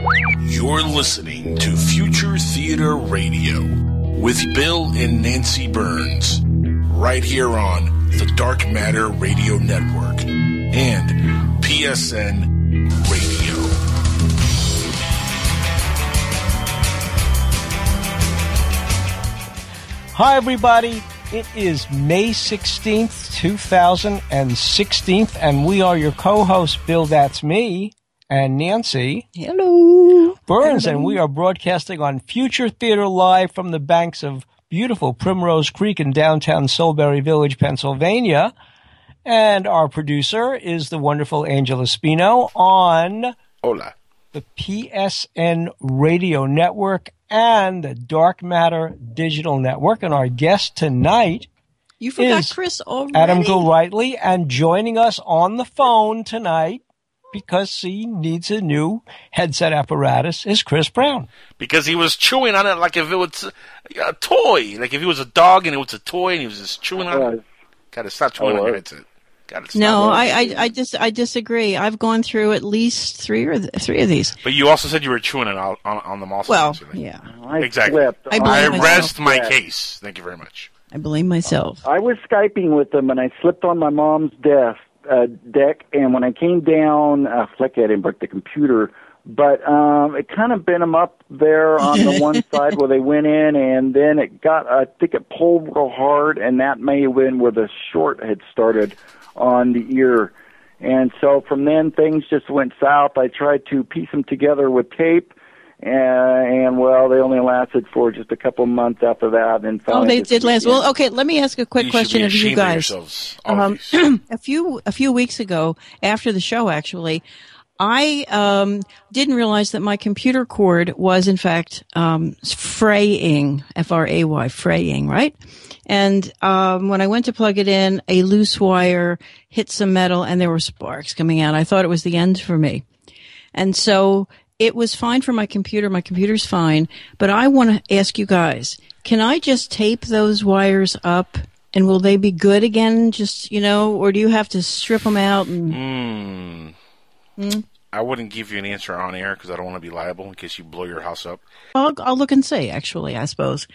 You're listening to Future Theater Radio with Bill and Nancy Birnes, right here on the Dark Matter Radio Network and PSN Radio. Hi, everybody. It is May 16th, 2016, and we are your co hosts, Bill, that's me, and Nancy Hello. Birnes, and we are broadcasting on Future Theater Live from the banks of beautiful Primrose Creek in downtown Soulbury Village, Pennsylvania. And our producer is the wonderful Angela Spino on Hola. the PSN Radio Network and the Dark Matter Digital Network. And our guest tonight You forgot Is Chris already. Adam Gorightly, and joining us on the phone tonight because he needs a new headset apparatus is Chris Brown. because he was chewing on it like if it was a, a toy, like if he was a dog and it was a toy and he was just chewing on it. Gotta stop chewing on oh, uh, your headset. Gotta stop. No, I, I, I just, I disagree. I've gone through at least three or th- three of these. But you also said you were chewing it on, on, on them also. Well, yesterday. yeah, I Exactly. slipped. I I blame myself. rest my case. Thank you very much. I blame myself. I was skyping with them, and I slipped on my mom's desk uh, deck. And when I came down, uh, flick, I didn't break the computer, but um, it kind of bent them up there on the one side where they went in, and then it got. I think it pulled real hard, and that may have been where the short had started on the ear. And so from then things just went south. I tried to piece them together with tape. And, and well, they only lasted for just a couple months after that. And Oh, they did last. weekend- Well, okay. Let me ask a quick you question should of you ashamed guys. yourselves. Um, a few a few weeks ago, after the show, actually, I um, didn't realize that my computer cord was in fact um, fraying, F R A Y, fraying, right? And um, when I went to plug it in, a loose wire hit some metal, and there were sparks coming out. I thought it was the end for me, and so it was fine for my computer. My computer's fine, but I want to ask you guys: Can I just tape those wires up? And will they be good again? Just you know, or do you have to strip them out? And Hmm. I wouldn't give you an answer on air because I don't want to be liable in case you blow your house up. I'll, I'll look and see. Actually, I suppose.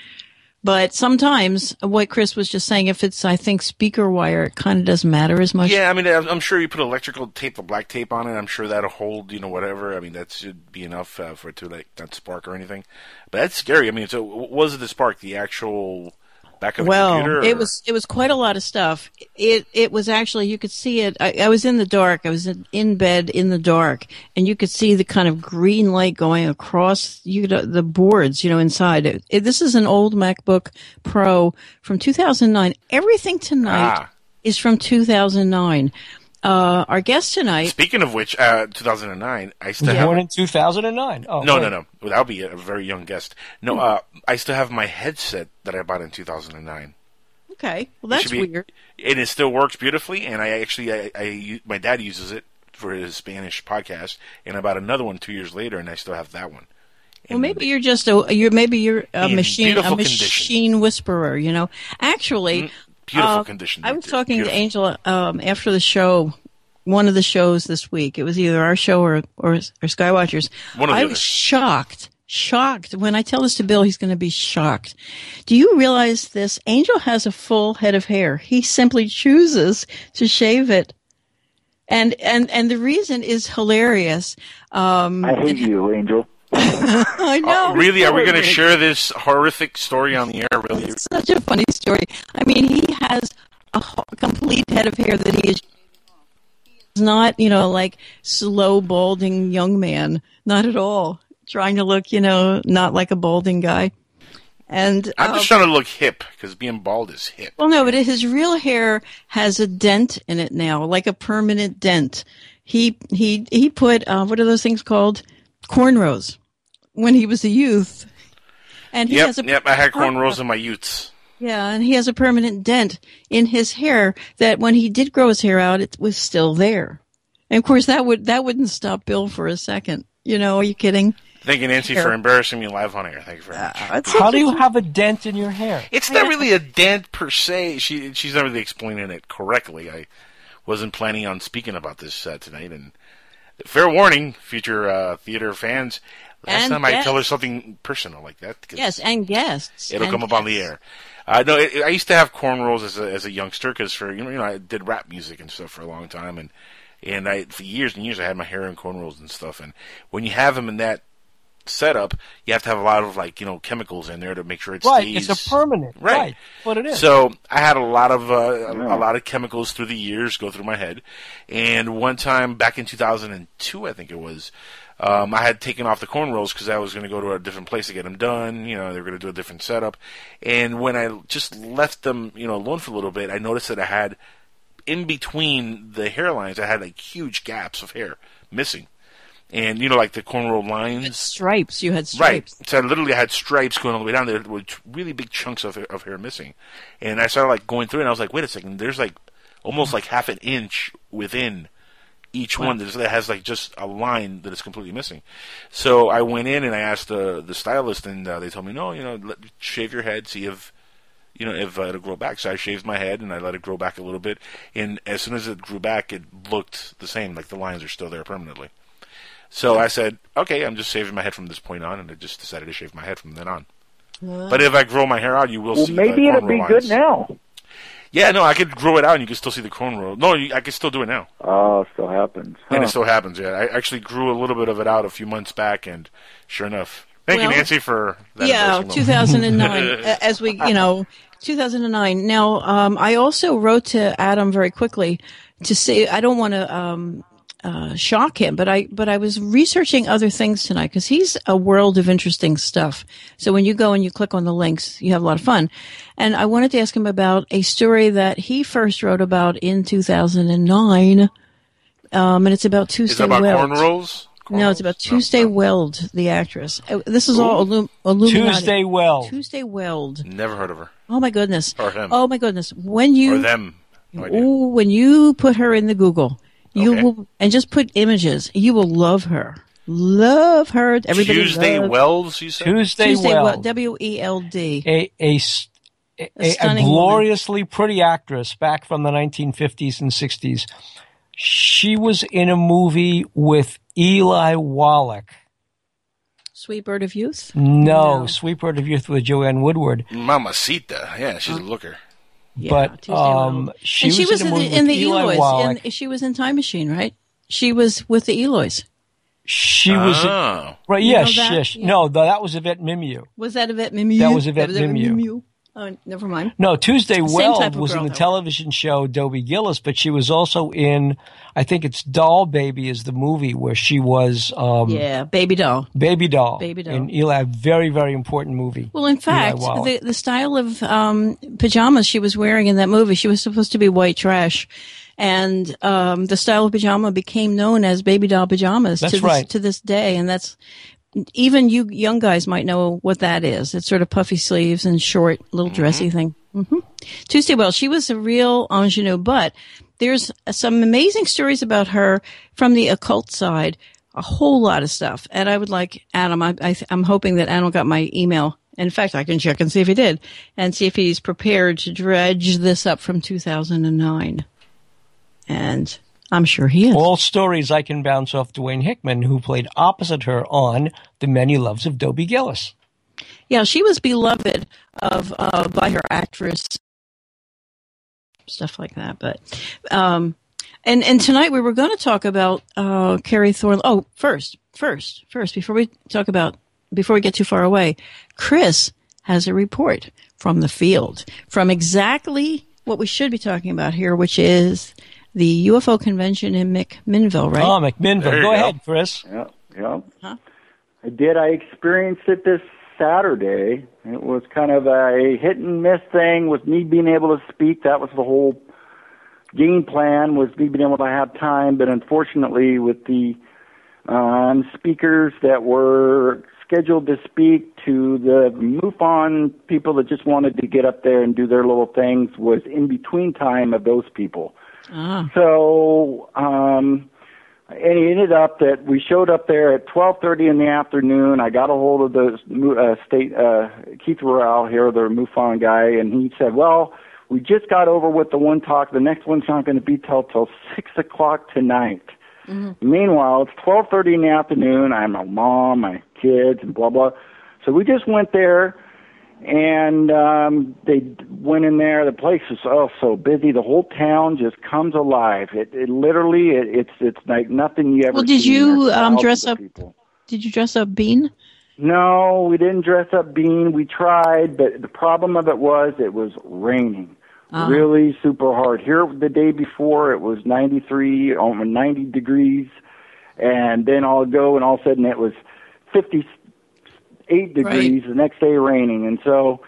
But sometimes, what Chris was just saying, if it's I think speaker wire, it kind of doesn't matter as much. Yeah, I mean, I'm sure you put electrical tape, the black tape on it. I'm sure that'll hold, you know, whatever. I mean, that should be enough uh, for it to like not spark or anything. But that's scary. I mean, so was it the spark, the actual back of the Well, computer? it was it was quite a lot of stuff. It it was actually you could see it. I, I was in the dark. I was in, in bed in the dark, and you could see the kind of green light going across you could, the boards. You know, inside. It, it- this is an old MacBook Pro from 2009. Everything tonight Ah. is from 2009. Uh, our guest tonight. Speaking of which, uh, 2009, I still have. Born in 2009. Oh, No, wait. no, no. Well, that'll be a very young guest. No, uh, I still have my headset that I bought in 2009. Okay, well that's should be- weird. And it still works beautifully. And I actually, I, I u- my dad uses it for his Spanish podcast, and I bought another one two years later, and I still have that one. Well, maybe you're just a you're maybe you're a machine a beautiful machine whisperer. You know, actually, Mm, beautiful uh, condition. I was Beautiful. talking to Angela um, after the show, one of the shows this week. It was either our show or or, or Skywatchers. One or the I other. was shocked, shocked. When I tell this to Bill, he's going to be shocked. Do you realize this? Angel has a full head of hair. He simply chooses to shave it. And, and, and the reason is hilarious. Um, I hate you, Angel. I know. Uh, really, are we going to share this horrific story on the air? Really? It's such a funny story. I mean, he has a complete head of hair that he is he's not, you know, like slow balding young man. Not at all. Trying to look, you know, not like a balding guy. And I'm uh, just trying to look hip because being bald is hip. well, no, but his real hair has a dent in it now, like a permanent dent. He he he put uh, what are those things called? Cornrows when he was a youth. And he Yep, has a yep. I had cornrows in my youths. Yeah, and he has a permanent dent in his hair that when he did grow his hair out, it was still there. And of course, that would that wouldn't stop Bill for a second. You know, are you kidding? Thank you, Nancy, for embarrassing me live on air. Thank you very much. It's How do you have a dent in your hair? It's not really a dent per se. She she's not really explaining it correctly. I wasn't planning on speaking about this uh, tonight, and fair warning, future uh, theater fans. Last And time I tell her something personal like that. Yes, and guests. it'll and come up on the air. Uh, no, it, I used to have cornrows as a, as a youngster because for you know, you know I did rap music and stuff for a long time, and and I for years and years I had my hair in cornrows and stuff. And when you have them in that setup, you have to have a lot of like you know chemicals in there to make sure it Right, stays. it's a permanent. Right. Right, what it is. So I had a lot of uh, a, a lot of chemicals through the years go through my head, and one time back in 2002, I think it was, um, I had taken off the cornrows because I was going to go to a different place to get them done. You know, they were going to do a different setup, and when I just left them, you know, alone for a little bit, I noticed that I had in between the hairlines, I had like huge gaps of hair missing, and you know, like the cornrow lines. Stripes. You had Right. stripes. So I literally had stripes going all the way down there with really big chunks of, of hair missing. And I started like going through it and I was like, wait a second, there's like almost like half an inch within each one that that has like just a line that is completely missing. So I went in and I asked the the stylist and uh, they told me, no, you know, let, shave your head, see if you know, if uh, it'll grow back. So I shaved my head and I let it grow back a little bit. And as soon as it grew back, it looked the same, like the lines are still there permanently. So I said, okay, I'm just shaving my head from this point on, and I just decided to shave my head from then on. But if I grow my hair out, you will Well, see. maybe the it'll be lines. good now. Yeah, no, I could grow it out, and you can still see the cornrow. No, you, I can still do it now, Oh, it still happens. and it still happens. Yeah, I actually grew a little bit of it out a few months back, and sure enough, thank you, Nancy, for that. yeah, 2009. as we, you know, 2009. Now, um, I also wrote to Adam very quickly to say I don't want to um, uh, shock him, but I but I was researching other things tonight because he's a world of interesting stuff. So when you go and you click on the links, you have a lot of fun. And I wanted to ask him about a story that he first wrote about in 2009. Um, and it's about Is Tuesday that about Weld. cornrows? No, it's about Cornrows? No, Tuesday no. Weld, the actress. Uh, This is all Illum- Illuminati. Tuesday Weld. Tuesday Weld. Never heard of her Oh my goodness. Or him. Oh my goodness. When you or them. No idea. Ooh, when you put her in the Google, you Okay. will and just put images, you will love her. Love her. Everybody Tuesday loves- Wells, you said. Tuesday, Tuesday Well. Weld. W E L D. a, a, s- a- a- a stunning gloriously pretty actress back from the 1950s and 60s. She was in a movie with Eli Wallach. Sweet Bird of Youth. No, No. Sweet Bird of Youth with Joanne Woodward. Mamacita. Yeah, she's a looker. Yeah, but um, she, and she was, was in, in, the, in the Eloys. In, she was in Time Machine, right? She was with the Eloys. she was Oh. right. You Yes, know yes. Yeah. No, that was Yvette Mimieux. Was that Yvette Mimieux? That was Yvette Mimieux. Mimieux. Oh, never mind. No, Tuesday Weld was girl, in the though. television show Dobie Gillis, but she was also in, I think it's Doll Baby is the movie where she was um, Yeah, Baby Doll. Baby Doll. Baby Doll. In Eli, very, very important movie. Well, in fact, the, the style of um, pajamas she was wearing in that movie, she was supposed to be white trash. And um, the style of pajama became known as baby doll pajamas That's to, this, right. to this day. And that's even you young guys might know what that is. It's sort of puffy sleeves and short, little dressy thing. hmm Tuesday Well, she was a real ingenue, but there's some amazing stories about her from the occult side. A whole lot of stuff, and I would like Adam. I, I, I'm hoping that Adam got my email. In fact, I can check and see if he did, and see if he's prepared to dredge this up from 2009. And I'm sure he is. All stories I can bounce off Dwayne Hickman, who played opposite her on The Many Loves of Dobie Gillis. Yeah, she was beloved of uh, by her actress, stuff like that. But um, and and tonight we were going to talk about uh, Carrie Thorne. Oh, first, first, first, before we talk about before we get too far away, Chris has a report from the field from exactly what we should be talking about here, which is the UFO convention in McMinnville, right? Oh, McMinnville. Go go. ahead, Chris. Yeah, yeah. Huh? I did. I experienced it this Saturday. It was kind of a hit and miss thing with me being able to speak. That was the whole game plan was me being able to have time. But unfortunately, with the um, speakers that were scheduled to speak to the MUFON people that just wanted to get up there and do their little things was in between time of those people. Ah, So, um, and it ended up that we showed up there at 12:30 in the afternoon. I got a hold of the uh, state uh, Keith Royale here, the MUFON guy, and he said, "Well, we just got over with the one talk. The next one's not going to be till till six o'clock tonight." Meanwhile, it's 12:30 in the afternoon. I'm my mom, my kids, and blah blah. So we just went there, and um, they went in there. The place is oh so busy. The whole town just comes alive. It, it literally, it, it's it's like nothing you ever. Well, did you, um, dress up- People. Did you dress up Bean? No, we didn't dress up Bean. We tried, but the problem of it was it was raining. Ah. Really super hard. Here the day before it was 93, almost 90 degrees, and then I'll go and all of a sudden it was 58 degrees. The next day raining, and so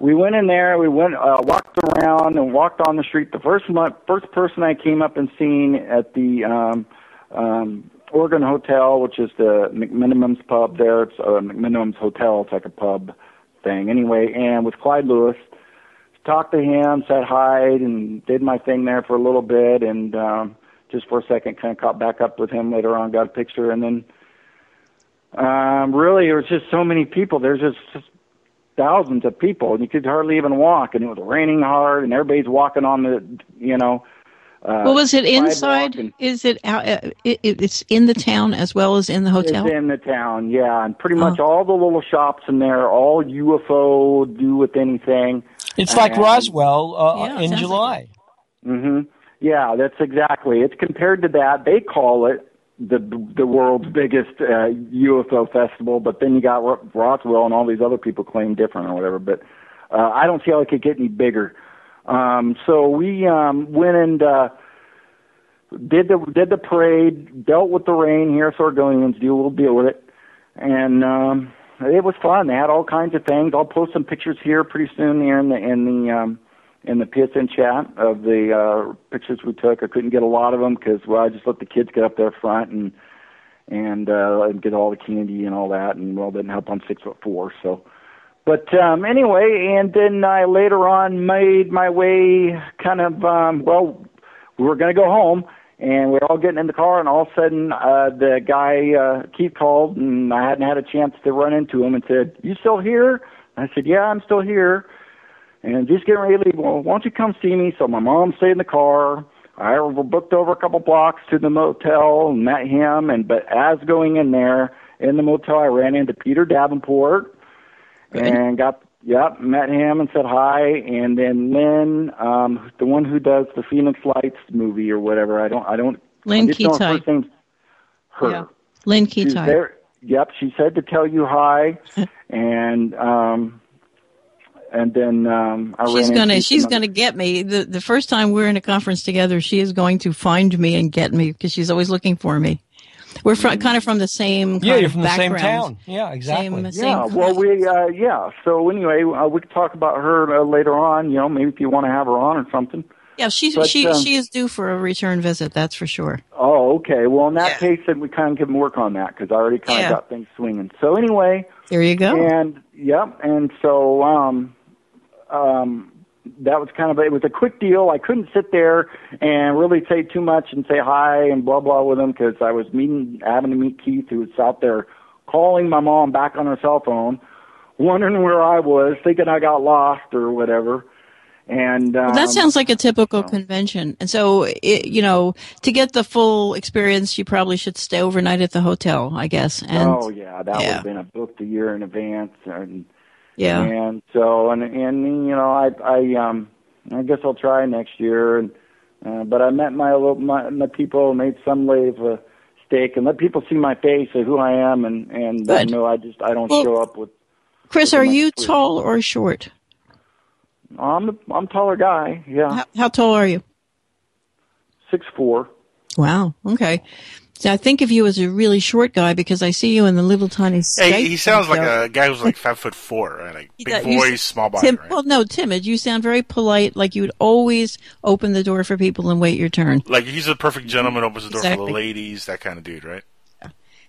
we went in there. We went uh, walked around and walked on the street. The first month, first person I came up and seen at the um, um, Oregon Hotel, which is the McMenamin's pub there. It's uh, McMenamin's Hotel. It's like a pub thing. Anyway, and with Clyde Lewis, talked to him, said hi, and did my thing there for a little bit, and um, just for a second, kind of caught back up with him later on, got a picture, and then um, really there was just so many people. There's just, just thousands of people, and you could hardly even walk, and it was raining hard, and everybody's walking on the, you know. Uh, well, was it inside? and- Is it out? Uh, it, it's in the town as well as in the hotel. It's in the town, yeah, and pretty much all the little shops in there, all UFO do with anything. It's like Roswell uh, Yeah, it in sounds July. hmm Yeah, that's exactly. It's compared to that. They call it the the world's biggest uh, UFO festival, but then you got Ro- Roswell and all these other people claim different or whatever. But uh, I don't see how it could get any bigger. Um, so we um, went and uh, did the did the parade, dealt with the rain here, Oregonians do. We'll deal with it, and um, it was fun. They had all kinds of things. I'll post some pictures here pretty soon here in the in the um, in the PSN chat of the uh, pictures we took. I couldn't get a lot of them because well, I just let the kids get up there front and and uh, and get all the candy and all that, and well, didn't help. I'm six foot four, so. But um, anyway, and then I later on made my way kind of um, well. We were going to go home, and we are all getting in the car, and all of a sudden, uh, the guy uh, Keith called, and I hadn't had a chance to run into him, and said, "You still here?" I said, "Yeah, I'm still here." And just getting ready to leave. Well, why don't you come see me? So my mom stayed in the car. I booked over a couple blocks to the motel and met him. And but as going in there in the motel, I ran into Peter Davenport and got yep met him and said hi. And then Lynn, um, the one who does the Phoenix Lights movie or whatever. I don't I don't. Lynn I her her. Yeah. Lynn She's Yep, she said to tell you hi, and um, and then um, I She's ran gonna into she's some gonna get me. The the first time we're in a conference together, she is going to find me and get me because she's always looking for me. We're fr- kind of from the same kind Yeah, you're of from the same background. town. Yeah, exactly. Same, Yeah, same well, we uh, yeah. So anyway, uh, we could talk about her uh, later on. You know, maybe if you want to have her on or something. yeah, she's but, she um, she is due for a return visit. That's for sure. Oh, okay. Well, in that Yeah. case, then we kind of can work on that because I already kind of Yeah. got things swinging. So anyway, There you go. and yep, and so um, um, that was kind of it was a quick deal. I couldn't sit there and really say too much and say hi and blah blah with him because I was meeting having to meet Keith who was out there calling my mom back on her cell phone, wondering where I was, thinking I got lost or whatever. And um, Well, that sounds like a typical convention. And so, it, you know, to get the full experience, you probably should stay overnight at the hotel, I guess. And oh yeah, that would have been a booked a year in advance and. Yeah, And so, and and you know, I I um I guess I'll try next year. And uh, but I met my little my, my people, made some leave a steak, and let people see my face of who I am, and and Good. you know, I just I don't Well- show up with. Chris, at are you tall or short? I'm a, I'm a taller guy, yeah, How, how tall are you? six four. Wow. Okay. So I think of you as a really short guy because I see you in the little tiny. Hey, Skype he sounds like video. a guy who's like five foot four, right? Like big does- voice, s- small body, Tim, right? Well, no, timid. You sound very polite, like you would always open the door for people and wait your turn. Like he's a perfect gentleman, opens the door for the ladies, that kind of dude, right?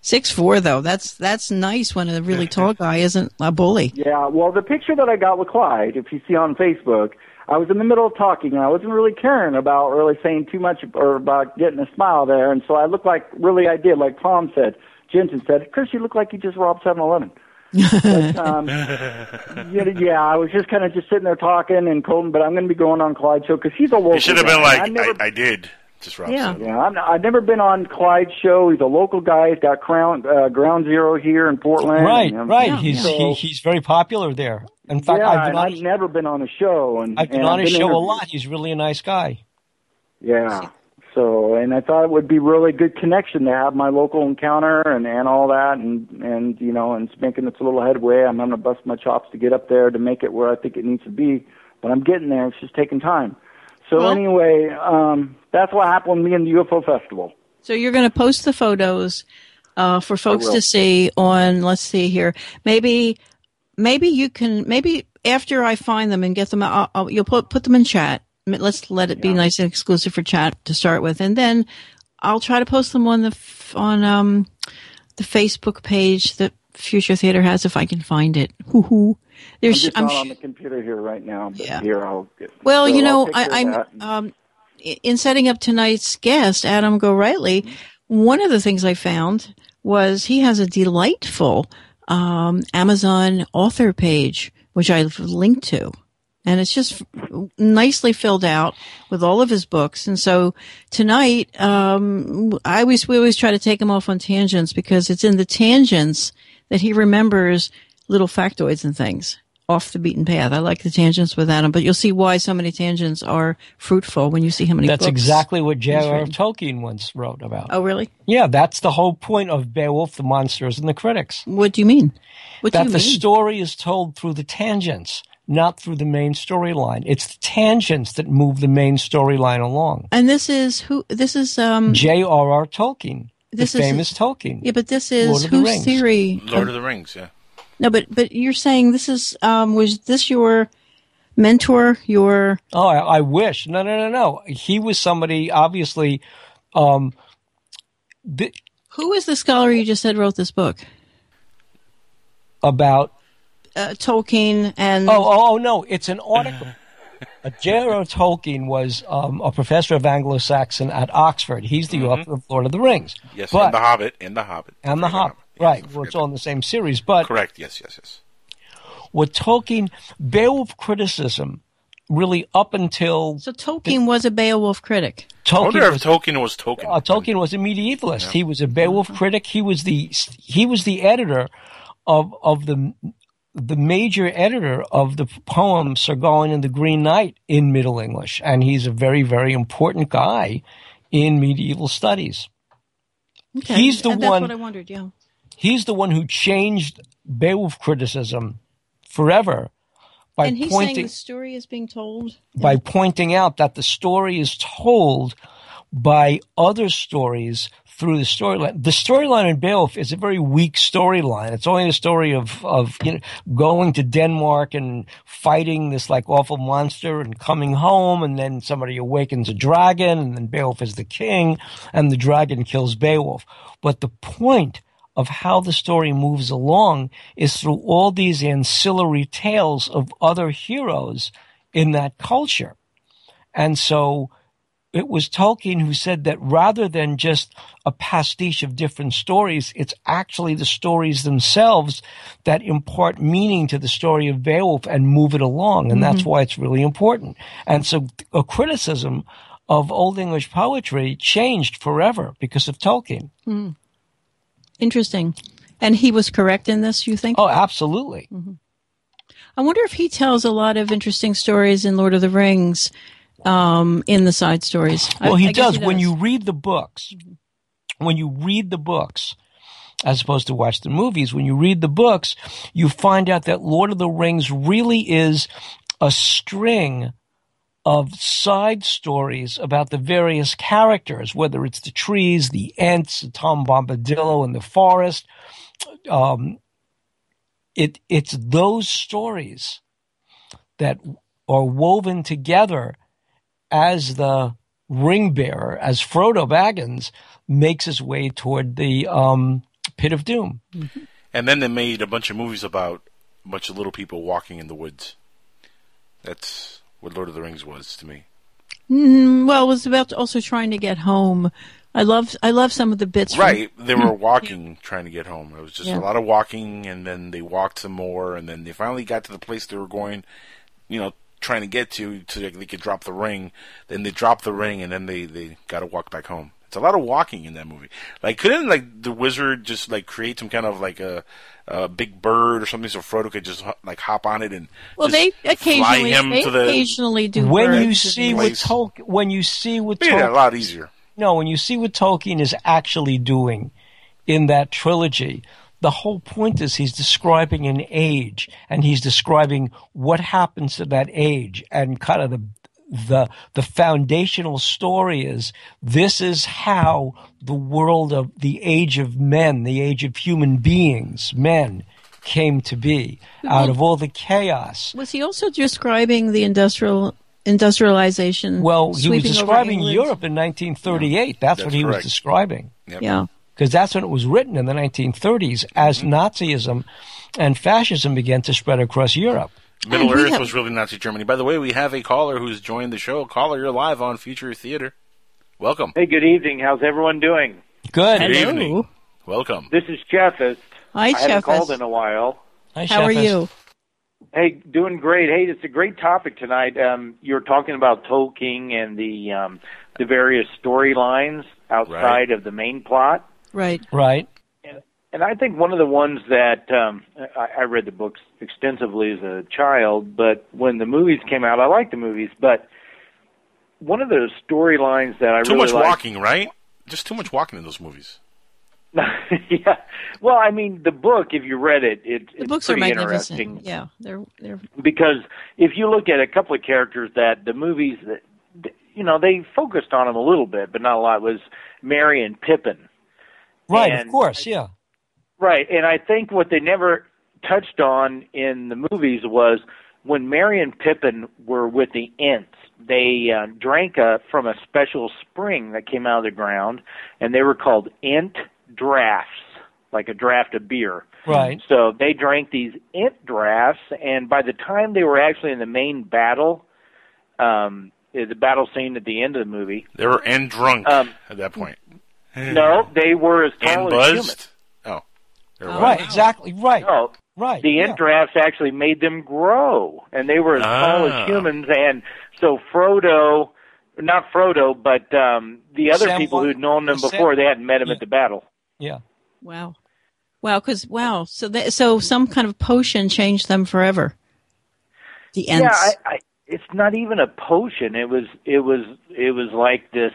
Six four though. That's that's nice when a really tall guy isn't a bully. Yeah, well, the picture that I got with Clyde, if you see on Facebook, I was in the middle of talking and I wasn't really caring about really saying too much or about getting a smile there, and so I looked like really I did, like Tom said. Jensen said, "Chris, you look like you just robbed 7-Eleven." but, um, yeah, yeah, I was just kind of just sitting there talking and Colton, but I'm going to be going on Clyde's show because he's a local. He should have been like, I never, I, I did. Just Rob Yeah. said. Yeah, I'm, I've never been on Clyde's show. He's a local guy. He's got crown, uh, Ground Zero here in Portland. Right, and, um, right. Yeah, he's yeah. he, he's very popular there. In fact, yeah, I've been and on I've never been on a show, and I've been and on his been show a lot. He's really a nice guy. Yeah. So, and I thought it would be really good connection to have my local encounter and and all that, and and you know, and it's making its a little headway. I'm having to bust my chops to get up there to make it where I think it needs to be, but I'm getting there. It's just taking time. So Well- anyway, um, that's what happened with me in the UFO festival. So you're going to post the photos uh, for folks to see on. Let's see here. Maybe, maybe you can. Maybe after I find them and get them, I'll, I'll, you'll put put them in chat. Let's let it be nice and exclusive for chat to start with, and then I'll try to post them on the f- on um the Facebook page that Future Theater has if I can find it. Hoo hoo. I'm There's, just I'm not on the computer here right now, but Yeah. here I'll get. Well, so you know, I, I'm um, in setting up tonight's guest, Adam Gorightly. One of the things I found was he has a delightful um, Amazon author page, which I've linked to, and it's just nicely filled out with all of his books. And so tonight, um, I always we always try to take him off on tangents because it's in the tangents that he remembers little factoids and things off the beaten path. I like the tangents with Adam, but you'll see why so many tangents are fruitful when you see how many That's books exactly what J.R.R. Tolkien once wrote about. Oh, really? Yeah, that's the whole point of Beowulf, the monsters, and the critics. What do you mean? What do you mean? that you the mean? story is told through the tangents, not through the main storyline. It's the tangents that move the main storyline along. and this is who? This is um. J.R.R. Tolkien, This the is- famous Tolkien. Yeah, but this is of the whose theory? Lord of the Rings, yeah. No, but but you're saying this is um. Was this your mentor? Your Oh, I, I wish. No, no, no, no. He was somebody, obviously. Um, th- who is the scholar you just said wrote this book? about Uh, Tolkien and Oh, oh, oh no! It's an article. Uh, J.R.R. Tolkien was um, a professor of Anglo-Saxon at Oxford. He's the author of Lord of the Rings. Yes, but, and the Hobbit, and the Hobbit. and the Hobbit. Yes, Right. don't Well, it's all in the same series. But. Correct. Yes, yes, yes. what Tolkien, Beowulf criticism, really up until so Tolkien was a Beowulf critic. I wonder Tolkien if was, Tolkien was Tolkien. uh, Tolkien was a medievalist. He was a Beowulf critic. He was the he was the editor of of the the major editor of the poem Sir Gawain and the Green Knight in Middle English, and he's a very very important guy in medieval studies. Okay. He's the And That's one- what I wondered. Yeah. He's the one who changed Beowulf criticism forever by and he's saying pointing the story is being told. by pointing out that the story is told by other stories through the storyline. The storyline in Beowulf is a very weak storyline. It's only a story of, of, you know, going to Denmark and fighting this like awful monster and coming home and then somebody awakens a dragon and then Beowulf is the king and the dragon kills Beowulf. But the point of how the story moves along is through all these ancillary tales of other heroes in that culture. And so it was Tolkien who said that rather than just a pastiche of different stories, it's actually the stories themselves that impart meaning to the story of Beowulf and move it along. And that's mm-hmm. why it's really important. And so a criticism of Old English poetry changed forever because of Tolkien. Mm. Interesting. And he was correct in this, you think? Oh, absolutely. I wonder if he tells a lot of interesting stories in Lord of the Rings um, in the side stories. I- Well, he I guess does. When you read the books, when you read the books, as opposed to watch the movies, when you read the books, you find out that Lord of the Rings really is a string of side stories about the various characters, whether it's the trees, the Ents, Tom Bombadillo in the forest. Um, it it's those stories that are woven together as the ring bearer, as Frodo Baggins makes his way toward the um, pit of doom. And then they made a bunch of movies about a bunch of little people walking in the woods. That's what Lord of the Rings was to me. Mm, well, it was about also trying to get home. I love I love some of the bits. from- Right, they were walking trying to get home. It was just Yeah. a lot of walking, and then they walked some more, and then they finally got to the place they were going. You know, trying to get to so they could drop the ring. Then they dropped the ring, and then they they got to walk back home. It's a lot of walking in that movie. Like, couldn't like the wizard just like create some kind of like a, a big bird or something so Frodo could just like hop on it and Well, just they fly occasionally him they to the occasionally do when you see and- what Place. Tolkien, when you see what made it a lot easier. no, when you see what Tolkien is actually doing in that trilogy, the whole point is he's describing an age and he's describing what happens to that age and kind of the the the foundational story is this is how the world of the age of men, the age of human beings, men came to be out of all the chaos. Was he also describing the industrial industrialization? Well, he was describing Europe in 1938. That's, what That's he was describing. Yep. Yeah. because that's when it was written in the 1930s as Mm-hmm. Nazism and fascism began to spread across Europe. Middle And Earth have- was really Nazi Germany. By the way, we have a caller who's joined the show. Caller, you're live on Future Theater. Welcome. Hey, good evening. How's everyone doing? Good. Good Hello. evening. Welcome. This is Jeffus. Hi, I haven't called in a while. Hi, How are you? Hey, doing great. Hey, it's a great topic tonight. Um, you're talking about Tolkien and the um, the various storylines outside Right. of the main plot. Right. Right. And I think one of the ones that um, I, I read the books extensively as a child, but when the movies came out, I liked the movies. But one of the storylines that I Too really much liked- walking, right? Just too much walking in those movies. yeah. Well, I mean, the book, if you read it, it The it's books are pretty magnificent. interesting. Yeah, they're they're because if you look at a couple of characters that the movies that you know they focused on them a little bit but not a lot was Merry and Pippin Right. of course. Yeah. Right and I think what they never touched on in the movies was when Merry and Pippin were with the Ents they uh, drank uh, from a special spring that came out of the ground and they were called Ent drafts like a draft of beer Right. so they drank these Ent drafts, and by the time they were actually in the main battle, um, the battle scene at the end of the movie, They were and drunk Um, at that point. no, they were as And tall as humans. buzzed. Oh, They Oh, Right. wow. Exactly. Right. No, Right. the yeah. Ent drafts actually made them grow, and they were as tall Ah. as humans. And so Frodo, not Frodo, but um, the other Sam people who'd known them Sam- before, they hadn't met him Yeah. at the battle. Yeah. wow, wow. Because wow, so that, so some kind of potion changed them forever. The Ents. Yeah, I, I, it's not even a potion. It was it was it was like this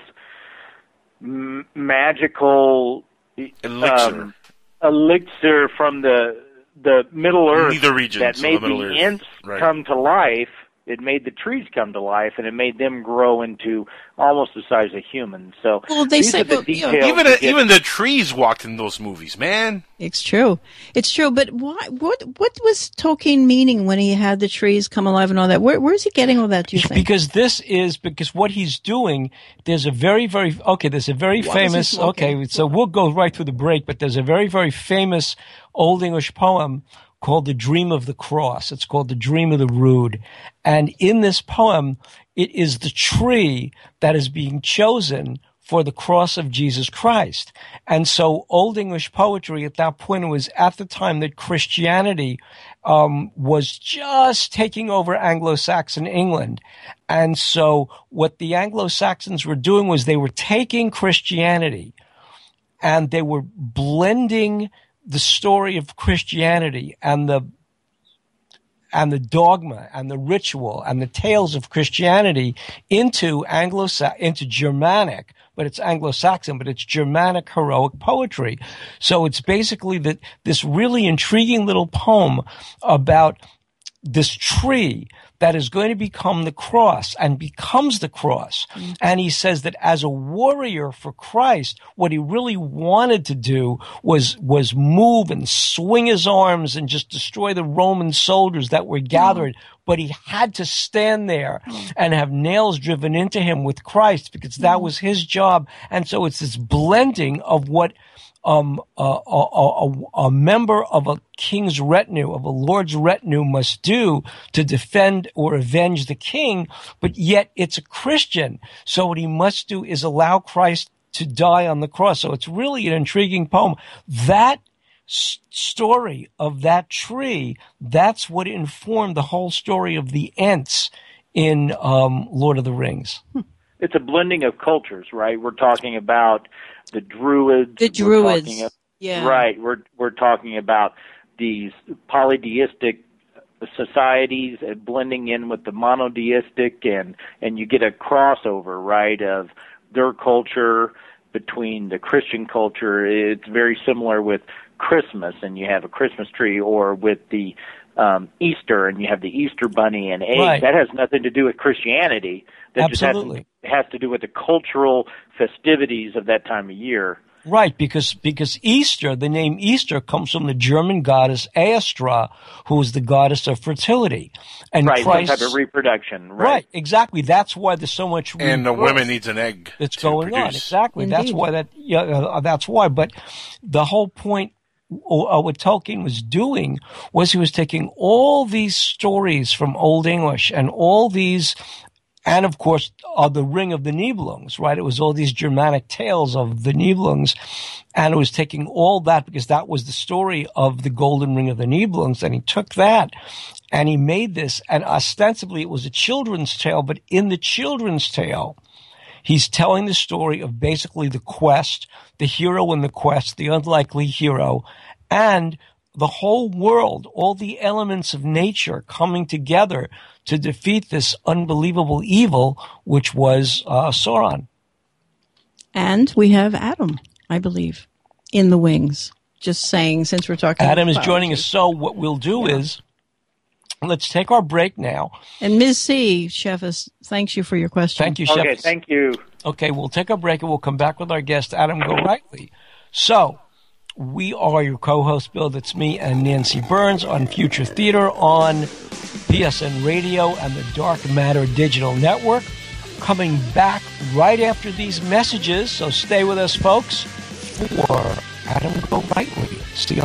m- magical elixir. um, elixir from the the Middle Earth regions that made the Earth. Ents Right. come to life. It made the trees come to life, and it made them grow into almost the size of humans. So Well, they these say- are the well, you know, even that get- even the trees walked in those movies, man. It's true. It's true. But why, what what was Tolkien meaning when he had the trees come alive and all that? Where, where's he getting all that? Do you think? Because this is because what he's doing. There's a very very okay. There's a very What is he famous. Okay, so we'll go right through the break. But there's a very very famous Old English poem called "The Dream of the Cross." It's called "The Dream of the Rood," and in this poem, it is the tree that is being chosen for the cross of Jesus Christ. And so Old English poetry at that point was at the time that Christianity um, was just taking over Anglo-Saxon England. And so what the Anglo-Saxons were doing was they were taking Christianity and they were blending the story of Christianity and the and the dogma and the ritual and the tales of Christianity into Anglo into Germanic, but it's Anglo-Saxon, but it's Germanic heroic poetry. So it's basically that this really intriguing little poem about this tree that is going to become the cross and becomes the cross. Mm-hmm. And he says that as a warrior for Christ, what he really wanted to do was, was move and swing his arms and just destroy the Roman soldiers that were mm-hmm. gathered. But he had to stand there mm-hmm. and have nails driven into him with Christ because that was his job. And so it's this blending of what um, a, a, a, a member of a king's retinue, of a lord's retinue must do to defend or avenge the king, but yet it's a Christian. So what he must do is allow Christ to die on the cross. So it's really an intriguing poem. That story of that tree, that's what informed the whole story of the Ents in um, Lord of the Rings. It's a blending of cultures, right? We're talking about the druids. The druids. talking Yeah. Right. We're we're talking about these polytheistic societies and blending in with the monotheistic and and you get a crossover, right, of their culture between the Christian culture. It's very similar with Christmas and you have a Christmas tree or with the um Easter and you have the Easter bunny and eggs. Right. That has nothing to do with Christianity. That Absolutely. just has, has to do with the cultural festivities of that time of year. Right, because because Easter, the name Easter comes from the German goddess Aestra, who is the goddess of fertility, and Right, Christ. some type of reproduction. right. Right. exactly. That's why there's so much. And the rebirth women needs an egg. that's to going on. produce. Exactly. That's why that. Yeah, uh, that's why. But the whole point. Uh, what Tolkien was doing was he was taking all these stories from Old English and all these and of course, uh, the Ring of the Nibelungs, right? It was all these Germanic tales of the Nibelungs, and it was taking all that because that was the story of the Golden Ring of the Nibelungs, and he took that and he made this, and ostensibly it was a children's tale, but in the children's tale, he's telling the story of basically the quest, the hero in the quest, the unlikely hero, and the whole world, all the elements of nature coming together to defeat this unbelievable evil, which was uh, Sauron. And we have Adam, I believe, in the wings. Just saying, since we're talking. Adam is joining us. So what we'll do is, let's take our break now. And Ms. C, Chefis, thanks you for your question. Thank you, Okay, thank you. Okay, we'll take a break and we'll come back with our guest, Adam Gorightly. So, we are your co-host, Bill. That's me and Nancy Birnes on Future Theater on PSN Radio and the Dark Matter Digital Network. Coming back right after these messages, so stay with us, folks, for Adam Go Rightly. See you.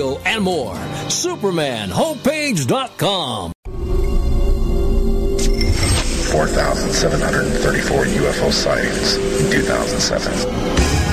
and more. SupermanHomepage.com. 4,734 UFO sightings in 2007.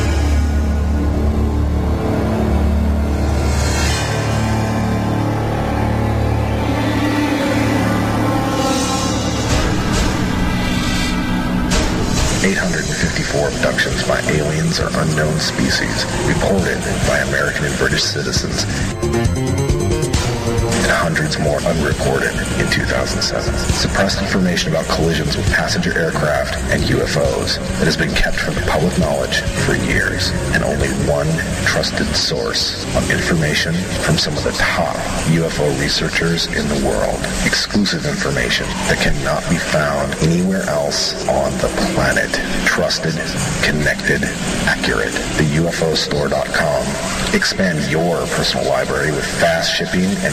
Fifty-four abductions by aliens or unknown species reported by American and British citizens. And hundreds more unreported in 2007. Suppressed information about collisions with passenger aircraft and UFOs that has been kept from the public knowledge for years, and only one trusted source of information from some of the top UFO researchers in the world. Exclusive information that cannot be found anywhere else on the planet. Trusted, connected, accurate. The UFOstore.com. Expand your personal library with fast shipping and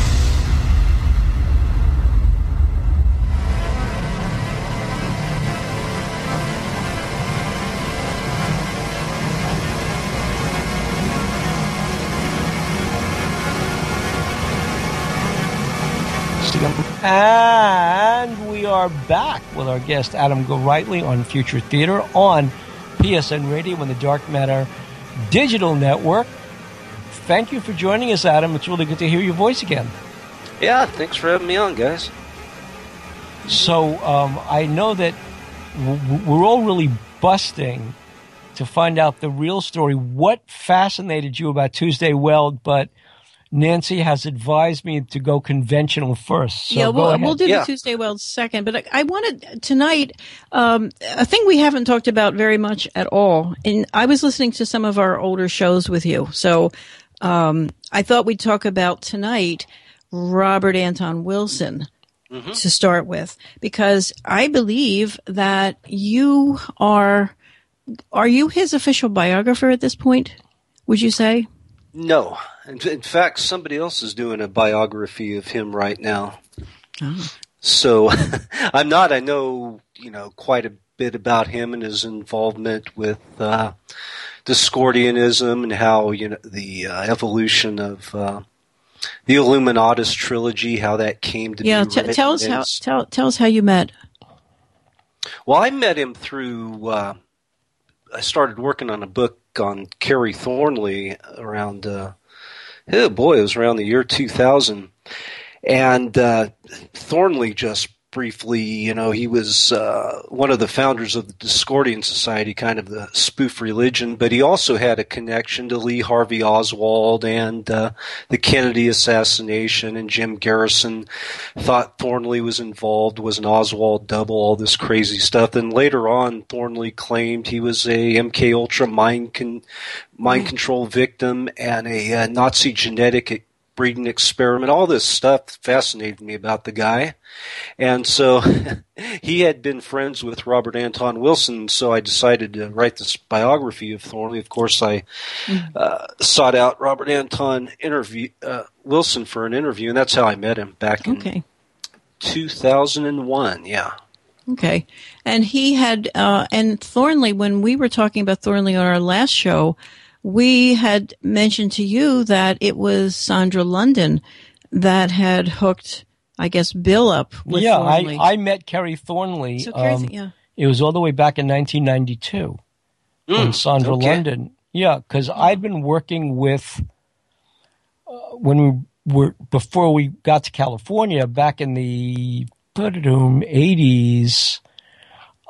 And we are back with our guest Adam Gorightly on Future Theater on PSN Radio and the Dark Matter Digital Network. Thank you for joining us, Adam. It's really good to hear your voice again. Yeah, thanks for having me on, guys. So um, I know that we're all really busting to find out the real story. What fascinated you about Tuesday Weld? But Nancy has advised me to go conventional first. So yeah, go we'll, ahead. we'll do the Tuesday Weld second. But I, I wanted tonight um, a thing we haven't talked about very much at all. And I was listening to some of our older shows with you, so um, I thought we'd talk about tonight Robert Anton Wilson to start with, because I believe that you are are you his official biographer at this point? Would you say? No. In, in fact, somebody else is doing a biography of him right now. So I'm not. I know, you know, quite a bit about him and his involvement with uh, Discordianism and how, you know, the uh, evolution of uh, the Illuminatus trilogy, how that came to Yeah, be. t- tell us how tell tell us how you met. Well, I met him through. Uh, I started working on a book on Kerry Thornley around. Uh, oh boy, it was around the year 2000, and uh, Thornley just briefly, you know, he was uh, one of the founders of the Discordian Society, kind of the spoof religion, but he also had a connection to Lee Harvey Oswald and uh, the Kennedy assassination, and Jim Garrison thought Thornley was involved, was an Oswald double, all this crazy stuff. Then later on, Thornley claimed he was a MK Ultra mind con- mind control victim and a uh, Nazi genetic breeding experiment. All this stuff fascinated me about the guy. And so he had been friends with Robert Anton Wilson, so I decided to write this biography of Thornley. Of course, I uh, sought out Robert Anton interview uh, Wilson for an interview, and that's how I met him back in Okay. 2001. Yeah. Okay. And he had, uh, and Thornley, when we were talking about Thornley on our last show, we had mentioned to you that it was Sandra London that had hooked, I guess, Bill up with yeah, Thornley. I, I met Kerry Thornley. So crazy, um, yeah. It was all the way back in 1992 when Mm, Sandra okay. London. Yeah, because I'd been working with uh, when we were before we got to California back in the 80s.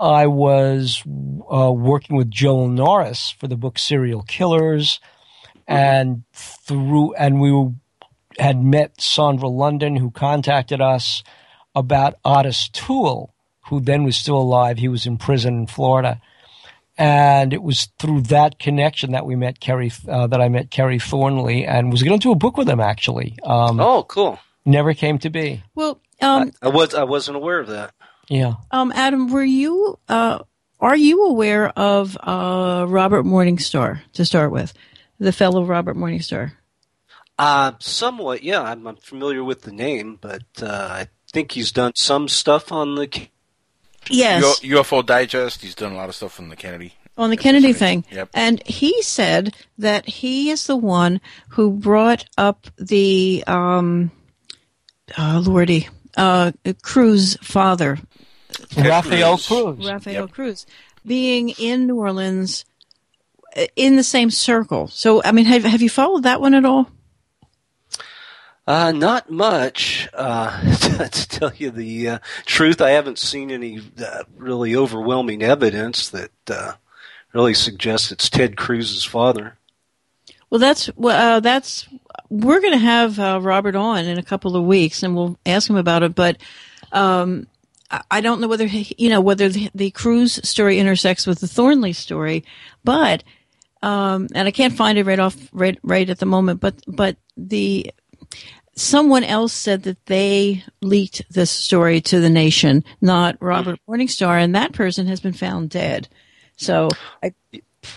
I was uh, working with Joel Norris for the book Serial Killers, and through and we were, had met Sandra London, who contacted us about Otis Toole, who then was still alive. He was in prison in Florida, and it was through that connection that we met Kerry, uh, that I met Kerry Thornley, and was going to do a book with him. Actually, um, Oh, cool. never came to be. well, um, I was I wasn't aware of that. Yeah. um, Adam, were you, uh, are you aware of, uh, Robert Morningstar to start with? The fellow Robert Morningstar? Uh, somewhat, yeah. I'm, I'm familiar with the name, but uh, I think he's done some stuff on the. ca- Yes. U- UFO Digest. He's done a lot of stuff on the Kennedy. on the Kennedy thing. Yep. And he said that he is the one who brought up the um uh, Lordy uh Cruz father, Rafael Cruz. Rafael Cruz, being in New Orleans in the same circle. So, I mean, have have you followed that one at all? Uh, not much. Uh, to tell you the uh, truth, I haven't seen any uh, really overwhelming evidence that uh, really suggests it's Ted Cruz's father. Well, that's well, uh, that's we're going to have uh, Robert on in a couple of weeks, and we'll ask him about it. But um, I- don't know whether you know whether the, the Cruz story intersects with the Thornley story, but um, and I can't find it right off right right at the moment. But but the someone else said that they leaked this story to the nation, not Robert Morningstar, and that person has been found dead. So I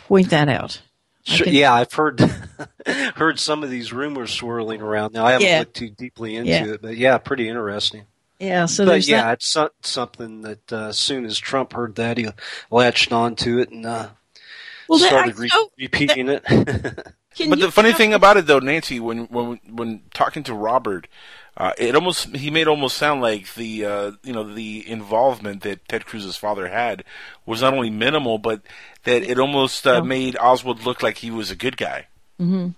point that out. Sure, yeah, I've heard heard some of these rumors swirling around. Now I haven't Yeah. looked too deeply into Yeah. it, but yeah, pretty interesting. Yeah, so but there's yeah, that. it's so- something that uh, as soon as Trump heard that, he latched onto it and uh, Well, started re- repeating it. but the funny thing about it, though, Nancy, when when when talking to Robert, uh, it almost he made almost sound like the uh, you know the involvement that Ted Cruz's father had was not only minimal, but that it almost uh, made Oswald look like he was a good guy, hmm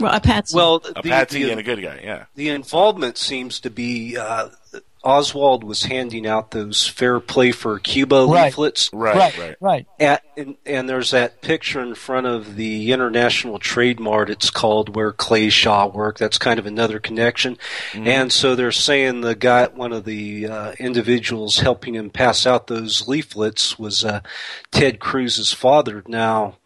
Well, a patsy. well, a the, patsy the, and a good guy. Yeah. the involvement seems to be uh, Oswald was handing out those fair play for Cuba Right. leaflets. Right, right, right. right. At, and, and there's that picture in front of the International Trade Mart, it's called, where Clay Shaw worked. That's kind of another connection. And so they're saying the guy, one of the uh, individuals helping him pass out those leaflets was uh, Ted Cruz's father. Now,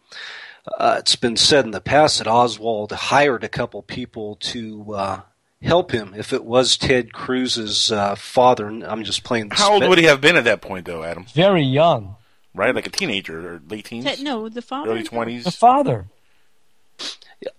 uh, it's been said in the past that Oswald hired a couple people to uh, help him if it was Ted Cruz's uh, father. I'm just playing the How old would he have been at that point, though, Adam? Very young. Right, like a teenager or late teens, Ted- no, the father. early twenties. The father.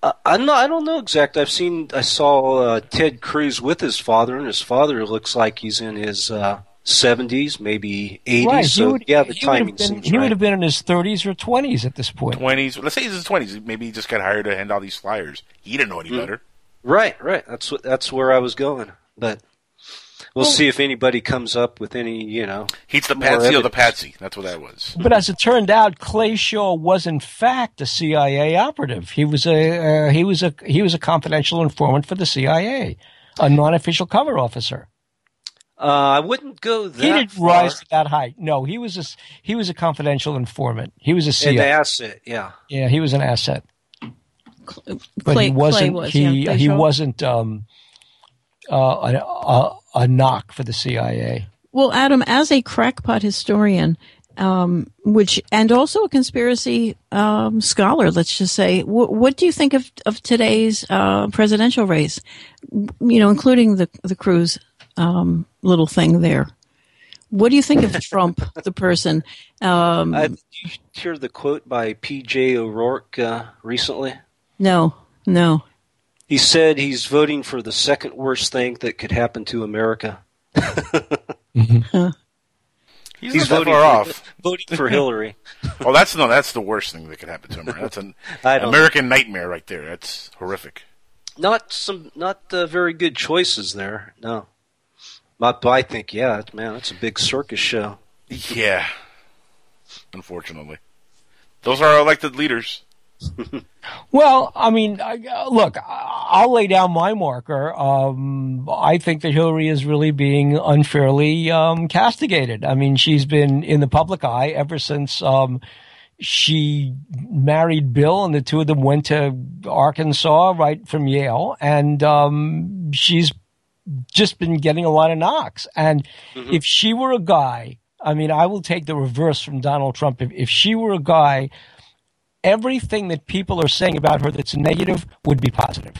Uh, I'm not. I don't know exactly. I've seen. I saw uh, Ted Cruz with his father, and his father looks like he's in his uh, 70s, maybe 80s. Right. So would, yeah, the he would have timing been, seems He would have been in his 30s or 20s at this point. Twenties. Let's say he's in his twenties. Maybe he just got hired to hand out these flyers. He didn't know any Mm. better. Right, right. That's what. That's where I was going. But we'll, Well- see if anybody comes up with any. You know, He's the more patsy of the patsy. That's what that was. But as it turned out, Clay Shaw was in fact a CIA operative. He was a uh, he was a he was a confidential informant for the CIA, a non-official cover officer. Uh, I wouldn't go that he didn't far. rise to that height. No, he was a s- he was a confidential informant. He was a An CIA. asset, yeah. Yeah, he was an asset. But Clay- he wasn't. Was, he yeah, he wasn't um, uh, a, a a NOC for the CIA. Well, Adam, as a crackpot historian, um, which and also a conspiracy um, scholar, let's just say, wh- what do you think of of today's uh, presidential race? You know, including the the Cruz um, little thing there. What do you think of Trump, the person? Um, Uh, did you hear the quote by P.J. O'Rourke uh, recently? no, no. He said he's voting for the second worst thing that could happen to America. He's, He's not that voting far for, off. voting for Hillary. oh, that's no, that's the worst thing that could happen to him. Right? That's an I don't American nightmare right there. That's horrific. Not some, not uh, very good choices there. No, but I think yeah, man, it's a big circus show. Yeah. Unfortunately, those are our elected leaders. Well, I mean, I, uh, look, I- I'll lay down my marker. Um, I think that Hillary is really being unfairly um, castigated. I mean, she's been in the public eye ever since um, she married Bill, and the two of them went to Arkansas, right from Yale, and um, she's just been getting a lot of knocks. And if she were a guy, I mean, I will take the reverse from Donald Trump. If, if she were a guy, everything that people are saying about her that's negative would be positive.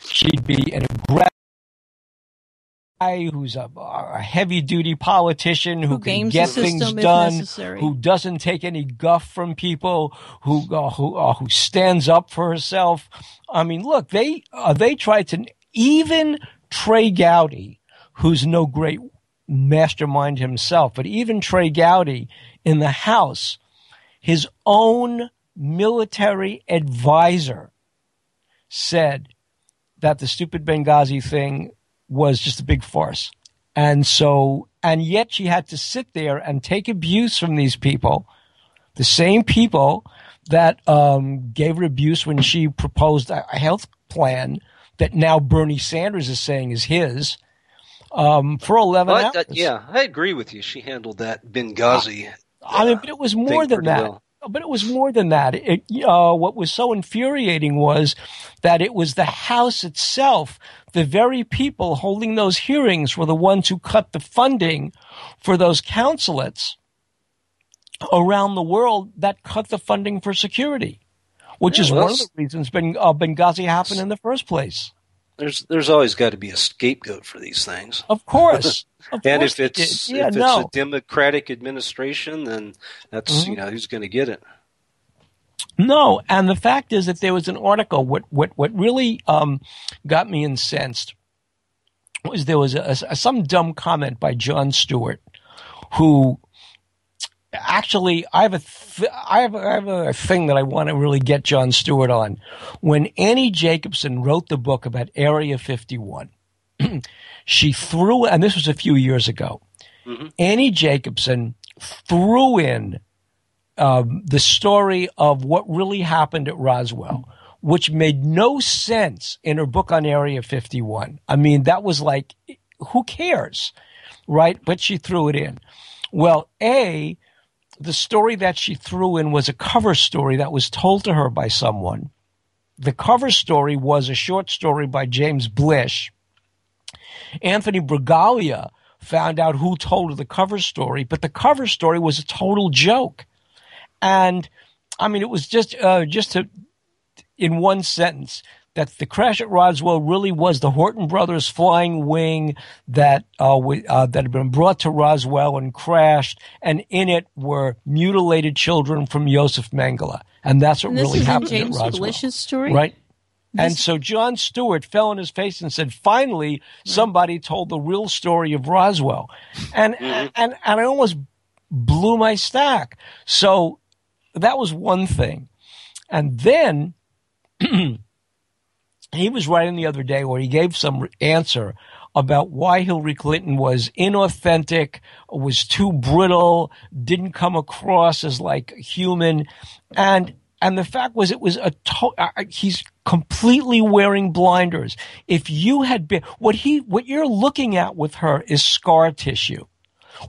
She'd be an aggressive guy who's a, a heavy duty politician who, Who can get things done, necessary. who doesn't take any guff from people, who uh, who uh, who stands up for herself. I mean, look, they uh, they tried to even Trey Gowdy, who's no great mastermind himself, but even Trey Gowdy in the House, his own military advisor said that the stupid Benghazi thing was just a big farce. And so, and yet she had to sit there and take abuse from these people, the same people that um, gave her abuse when she proposed a, a health plan that now Bernie Sanders is saying is his um, for 11 Well, hours. I- yeah, I agree with you. She handled that Benghazi. I mean, but it was more than that. well. But it was more than that. It, uh, what was so infuriating was that it was the House itself, the very people holding those hearings were the ones who cut the funding for those consulates around the world that cut the funding for security, which Yeah, is well, one of the reasons ben, uh, Benghazi happened in the first place. There's there's always got to be a scapegoat for these things. Of course. Of and course if it's did. Yeah, if no. it's a democratic administration, then that's Mhm. you know who's going to get it. No, and the fact is that there was an article. What what what really um, got me incensed was there was a, a- some dumb comment by Jon Stewart, who actually I have a th- I have a, I have a thing that I want to really get Jon Stewart on. When Annie Jacobsen wrote the book about Area Fifty One, she threw and this was a few years ago. Annie Jacobsen threw in um, the story of what really happened at Roswell, which made no sense in her book on Area 51. I mean, that was like, who cares? Right? But she threw it in. Well, A, the story that she threw in was a cover story that was told to her by someone. The cover story was a short story by James Blish. Anthony Bragalia found out who told her the cover story, but the cover story was a total joke. And I mean, it was just uh, just to, in one sentence that the crash at Roswell really was the Horten brothers flying wing that uh, w- uh, that had been brought to Roswell and crashed, and in it were mutilated children from Josef Mengele, and that's what And this really is in happened James at Roswell. Blish's story? right? And so Jon Stewart fell on his face and said, "Finally, somebody told the real story of Roswell," and and and I almost blew my stack. So that was one thing, and then he was writing the other day where he gave some answer about why Hillary Clinton was inauthentic, was too brittle, didn't come across as like human, and and the fact was it was a to- uh, he's completely wearing blinders. If you had been what he what you're looking at with her is scar tissue.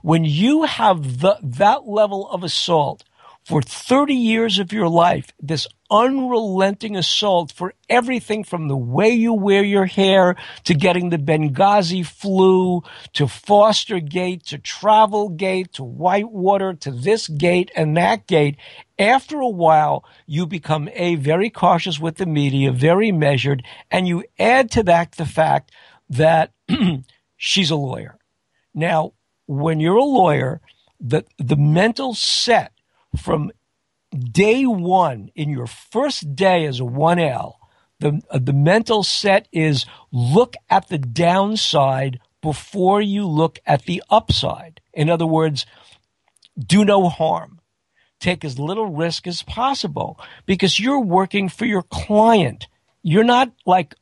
When you have the that level of assault for 30 years of your life, this unrelenting assault for everything from the way you wear your hair to getting the Benghazi flu to Foster Gate to Travel Gate to Whitewater to this gate and that gate. After a while, you become a very cautious with the media, very measured, and you add to that the fact that she's a lawyer. Now, when you're a lawyer, the the mental set from day one in your first day as a 1L, the uh, the mental set is look at the downside before you look at the upside. In other words, do no harm. Take as little risk as possible because you're working for your client. You're not like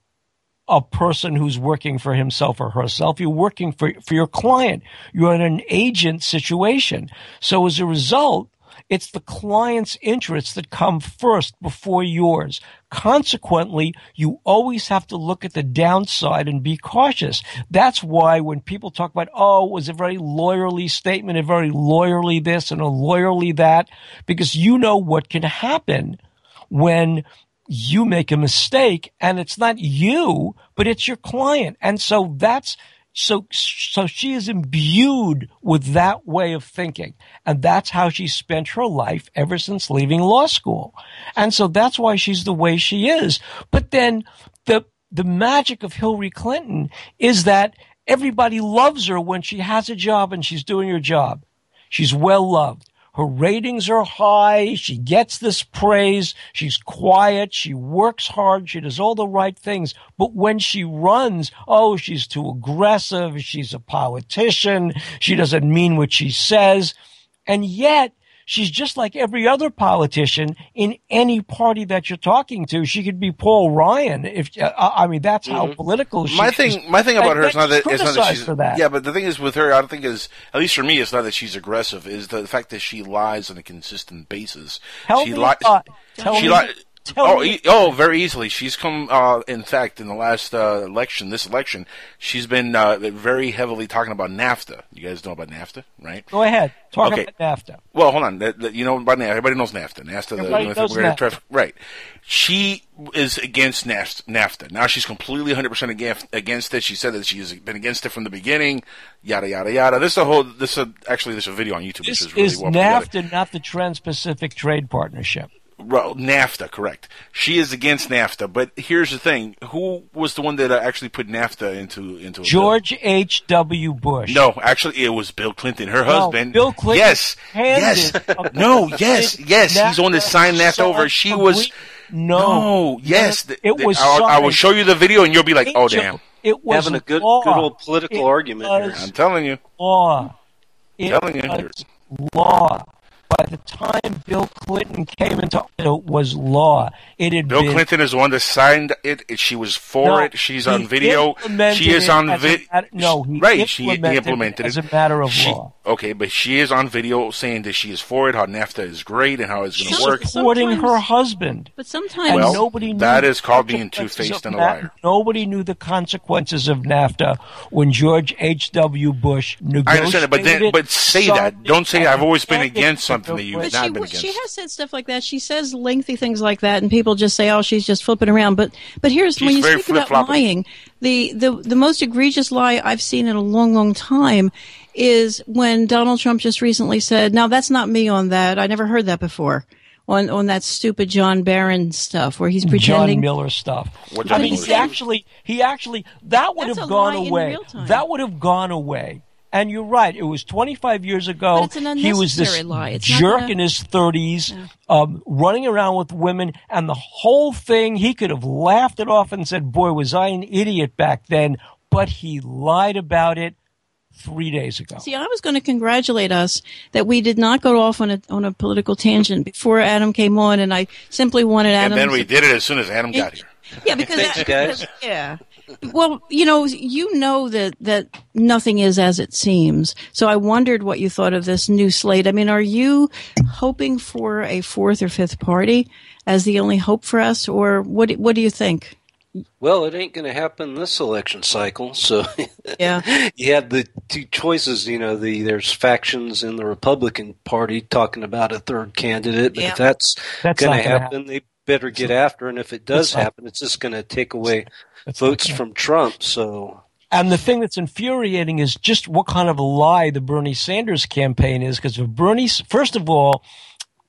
a person who's working for himself or herself. You're working for, for your client. You're in an agent situation. So as a result, it's the client's interests that come first before yours. Consequently, you always have to look at the downside and be cautious. That's why when people talk about, oh, it was a very lawyerly statement, a very lawyerly this and a lawyerly that, because you know what can happen when you make a mistake and it's not you, but it's your client. And so that's, so, so she is imbued with that way of thinking. And that's how she spent her life ever since leaving law school. And so that's why she's the way she is. But then the, the magic of Hillary Clinton is that everybody loves her when she has a job and she's doing her job. She's well loved. Her ratings are high. She gets this praise. She's quiet. She works hard. She does all the right things. But when she runs, oh, she's too aggressive. She's a politician. She doesn't mean what she says. And yet she's just like every other politician in any party that you're talking to. She could be Paul Ryan. If uh, I mean, that's how political she my is. thing, my thing about And her is not that it's not that she's that. yeah, but the thing is with her, I don't think is at least for me, it's not that she's aggressive. Is the fact that she lies on a consistent basis. Tell she me lies. tell she tell oh, e- oh, very easily. She's come. Uh, in fact, in the last uh, election, this election, she's been uh, very heavily talking about NAFTA. You guys know about NAFTA, right? Go ahead, talk Okay. about NAFTA. Well, hold on. You know about NAFTA. Everybody knows NAFTA. NAFTA. the- Everybody the- knows NAFTA. try- right. She is against NAFTA. NAFTA. Now she's completely 100% against, against it. She said that she's been against it from the beginning. Yada yada yada. This is a whole. This is a, actually there's a video on YouTube This which is really is well put together. NAFTA, not the Trans-Pacific Trade Partnership. Well, NAFTA, correct. She is against NAFTA, but here's the thing: who was the one that uh, actually put NAFTA into into? George H. W. Bush. No, actually, it was Bill Clinton, her No, husband. Bill Clinton Yes, yes. No, yes, yes. He's on the sign that NAFTA over. She was. Greek- No, yes. No, th- it th- was I'll- I will show you the video, and you'll be like, "Oh, Angel, damn!" It was Having a good, law. good old political It argument here. I'm telling you. law. It Telling you. was law. By the time Bill Clinton came into it was law. It had Bill been Clinton is the one that signed it. it- She was for No, it. She's on video. She is on video. no, he right. She implemented it implemented as a matter of She- law. Okay, but she is on video saying that she is for it. How NAFTA is great and how it's going to She's work. supporting her husband. But sometimes Well, nobody knew that the called being two-faced and a liar. Nobody knew the consequences of NAFTA when George H. W. Bush negotiated. I understand it, but then, but say that. Don't say I've always been against it- something that you've But not she, been she has said stuff like that. She says lengthy things like that, and people just say, "Oh, she's just flipping around." But but here's She's when you speak about lying, the, the the most egregious lie I've seen in a long, long time is when Donald Trump just recently said, "Now that's not me on that. I never heard that before." On on that stupid John Barron stuff where he's pretending John pretending. Miller stuff. What I mean, he actually, he actually, that would That's have a gone lie in away. real time. That would have gone away. And you're right. It was 25 years ago. But it's an he was this unnecessary lie. It's jerk gonna- in his 30s, um, running around with women, and the whole thing. He could have laughed it off and said, "Boy, was I an idiot back then." But he lied about it three days ago. See, I was going to congratulate us that we did not go off on a on a political tangent before Adam came on, and I simply wanted Adam. and then we did it as soon as Adam got here. Yeah, because Thanks, that, guys. because- yeah. Well, you know, you know that that nothing is as it seems. So I wondered what you thought of this new slate. I mean, are you hoping for a fourth or fifth party as the only hope for us, or what? What do you think? Well, it ain't going to happen this election cycle. So Yeah. you have the two choices. You know, the there's factions in the Republican Party talking about a third candidate. But Yeah. if that's, That's going to gonna happen, they better get after. it. And if it does happen, it's just going to take away That's votes gonna- from Trump. So And the thing that's infuriating is just what kind of a lie the Bernie Sanders campaign is. Because if Bernie, first of all,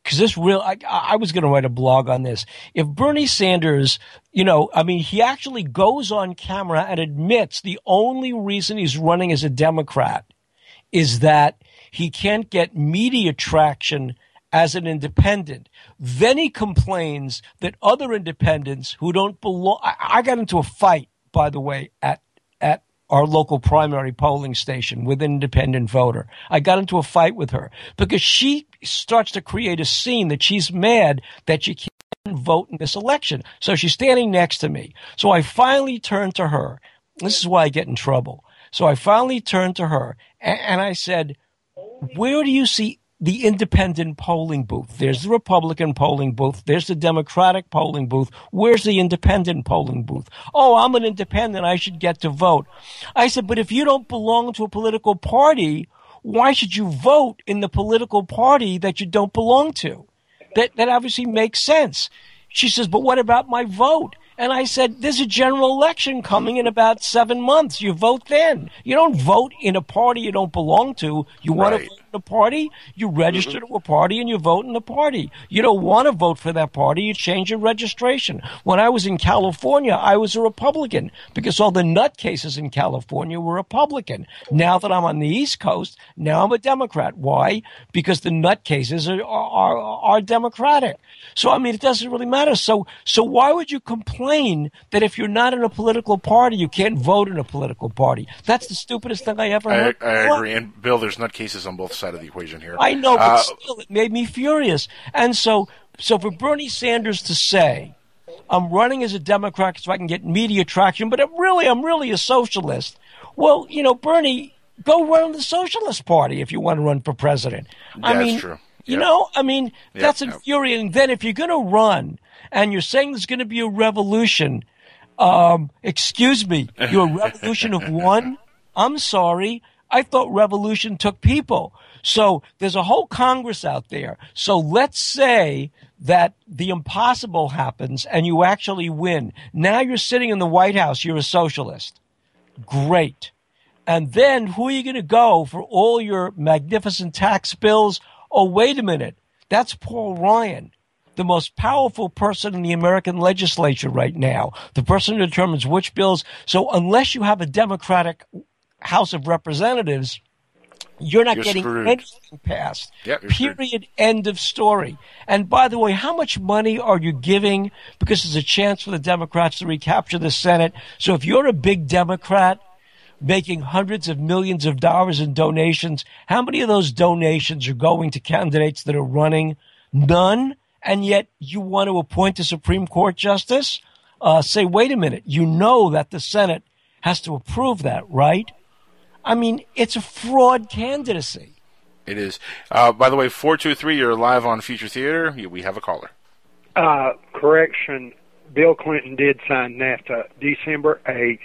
because this real, I, I was going to write a blog on this. If Bernie Sanders, you know, I mean, he actually goes on camera and admits the only reason he's running as a Democrat is that he can't get media traction as an independent. Then he complains that other independents who don't belong. I, I got into a fight, by the way, at at our local primary polling station with an independent voter. I got into a fight with her because she starts to create a scene that she's mad that she can't vote in this election. So she's standing next to me. So I finally turned to her. This is why I get in trouble. So I finally turned to her and I said, where do you see the independent polling booth? There's the Republican polling booth. There's the Democratic polling booth. Where's the independent polling booth? Oh, I'm an independent. I should get to vote. I said, but if you don't belong to a political party, why should you vote in the political party that you don't belong to? That, that obviously makes sense. She says, but what about my vote? And I said, there's a general election coming in about seven months. You vote then. You don't vote in a party you don't belong to. You want to in a party, you mm-hmm. register to a party and you vote in the party. You don't want to vote for that party, you change your registration. When I was in California, I was a Republican because all the nutcases in California were Republican. Now that I'm on the East Coast, now I'm a Democrat. Why? Because the nutcases are, are, are Democratic. So, I mean, it doesn't really matter. So, so why would you complain that if you're not in a political party, you can't vote in a political party? That's the stupidest thing I ever heard. I What? agree. And Bill, there's nutcases on both side of the equation here. I know, but Uh, still, it made me furious. And so, so for Bernie Sanders to say, "I'm running as a Democrat so I can get media traction," but I'm really, I'm really a socialist. Well, you know, Bernie, go run the Socialist Party if you want to run for president. I That's mean, true. you Yep. know, I mean, Yep, that's yep. infuriating. Then, if you're going to run and you're saying there's going to be a revolution, um, excuse me, you're a revolution of one? I'm sorry. I thought revolution took people. So there's a whole Congress out there. So let's say that the impossible happens and you actually win. Now you're sitting in the White House. You're a socialist. Great. And then who are you going to go for all your magnificent tax bills? Oh, wait a minute. That's Paul Ryan, the most powerful person in the American legislature right now, the person who determines which bills. So unless you have a Democratic House of Representatives, you're not You're getting screwed. anything passed. Yep, you're screwed. Period. End of story. And by the way, how much money are you giving? Because there's a chance for the Democrats to recapture the Senate. So if you're a big Democrat making hundreds of millions of dollars in donations, how many of those donations are going to candidates that are running? None. And yet you want to appoint a Supreme Court justice? Uh, say, wait a minute. You know that the Senate has to approve that, right? I mean, it's a fraud candidacy. It is. Uh, by the way, four two three. You're live on Future Theater. We have a caller. Uh, correction. Bill Clinton did sign NAFTA December 8th,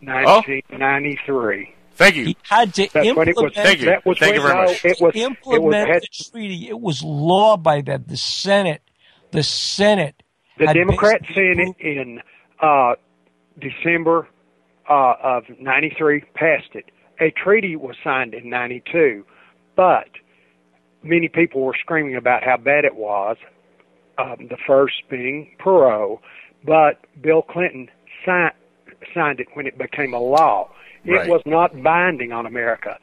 1993. Thank you. He had to That's implement. it was. Thank you. That was Thank you very no, much. It was. It was implement had, the treaty. It was law by then. The Senate, the Senate. the had Democrats Senate in uh, December uh, of '93 passed it. A treaty was signed in '92, but many people were screaming about how bad it was. Um, the first being Perot, but Bill Clinton signed signed it when it became a law. It Right. was not binding on America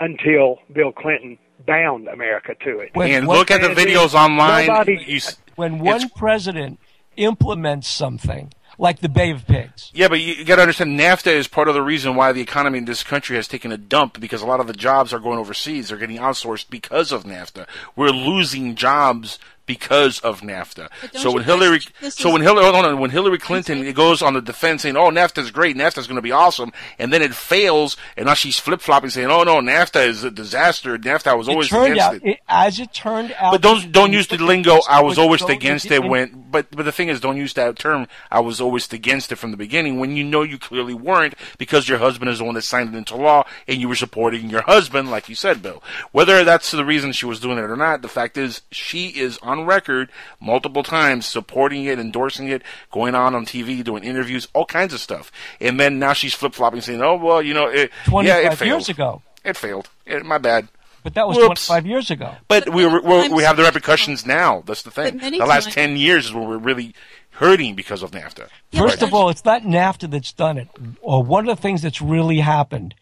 until Bill Clinton bound America to it. When- and look at the videos then online. nobody- You when one president implements something like the Bay of Pigs. Yeah, but you, got to understand NAFTA is part of the reason why the economy in this country has taken a dump because a lot of the jobs are going overseas. They're getting outsourced because of NAFTA. We're losing jobs because of NAFTA. So when Hillary, so is- when Hillary, hold on, when Hillary Clinton goes on the defense saying, "Oh, NAFTA is great, NAFTA is going to be awesome," and then it fails, and now she's flip flopping saying, "Oh no, NAFTA is a disaster. NAFTA was always turned against out, it." it, as it turned out. But don't don't use the lingo. I was always against it when. But but the thing is, don't use that term. I was always against it from the beginning when you know you clearly weren't because your husband is the one that signed it into law and you were supporting your husband, like you said, Bill. Whether that's the reason she was doing it or not, the fact is she is on record multiple times supporting it, endorsing it, going on on TV, doing interviews, all kinds of stuff. And then now she's flip flopping, saying, "Oh well, you know, it, yeah, 25 it failed. years ago. It failed. It, my bad." But that was Whoops. 25 years ago. But, But we many we we have the repercussions now. That's the thing. The last times- ten years is when we're really hurting because of NAFTA. First of all, it's not NAFTA that's done it. Or one of the things that's really happened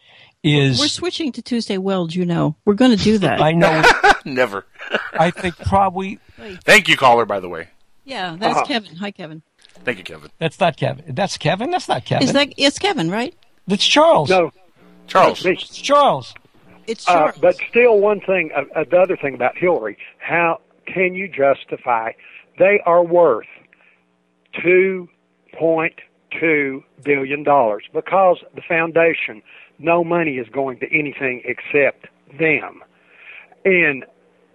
is We're switching to Tuesday Weld, you know. We're going to do that. I know. Never. I think probably Thank you, caller. By the way, yeah, that's Uh-huh. Kevin. Hi, Kevin. thank you, Kevin. that's not Kevin. That's Kevin. That's not Kevin. Is that it's Kevin, right? That's Charles. No, Charles. me. It's Charles. It's Uh, Charles. but still, one thing, uh, uh, the other thing about Hillary, how can you justify they are worth two point two billion dollars because the foundation, no money is going to anything except them, and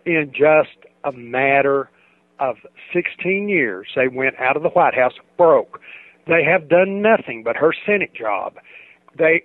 in just a matter of 16 years, they went out of the White House broke. They have done nothing but her Senate job. They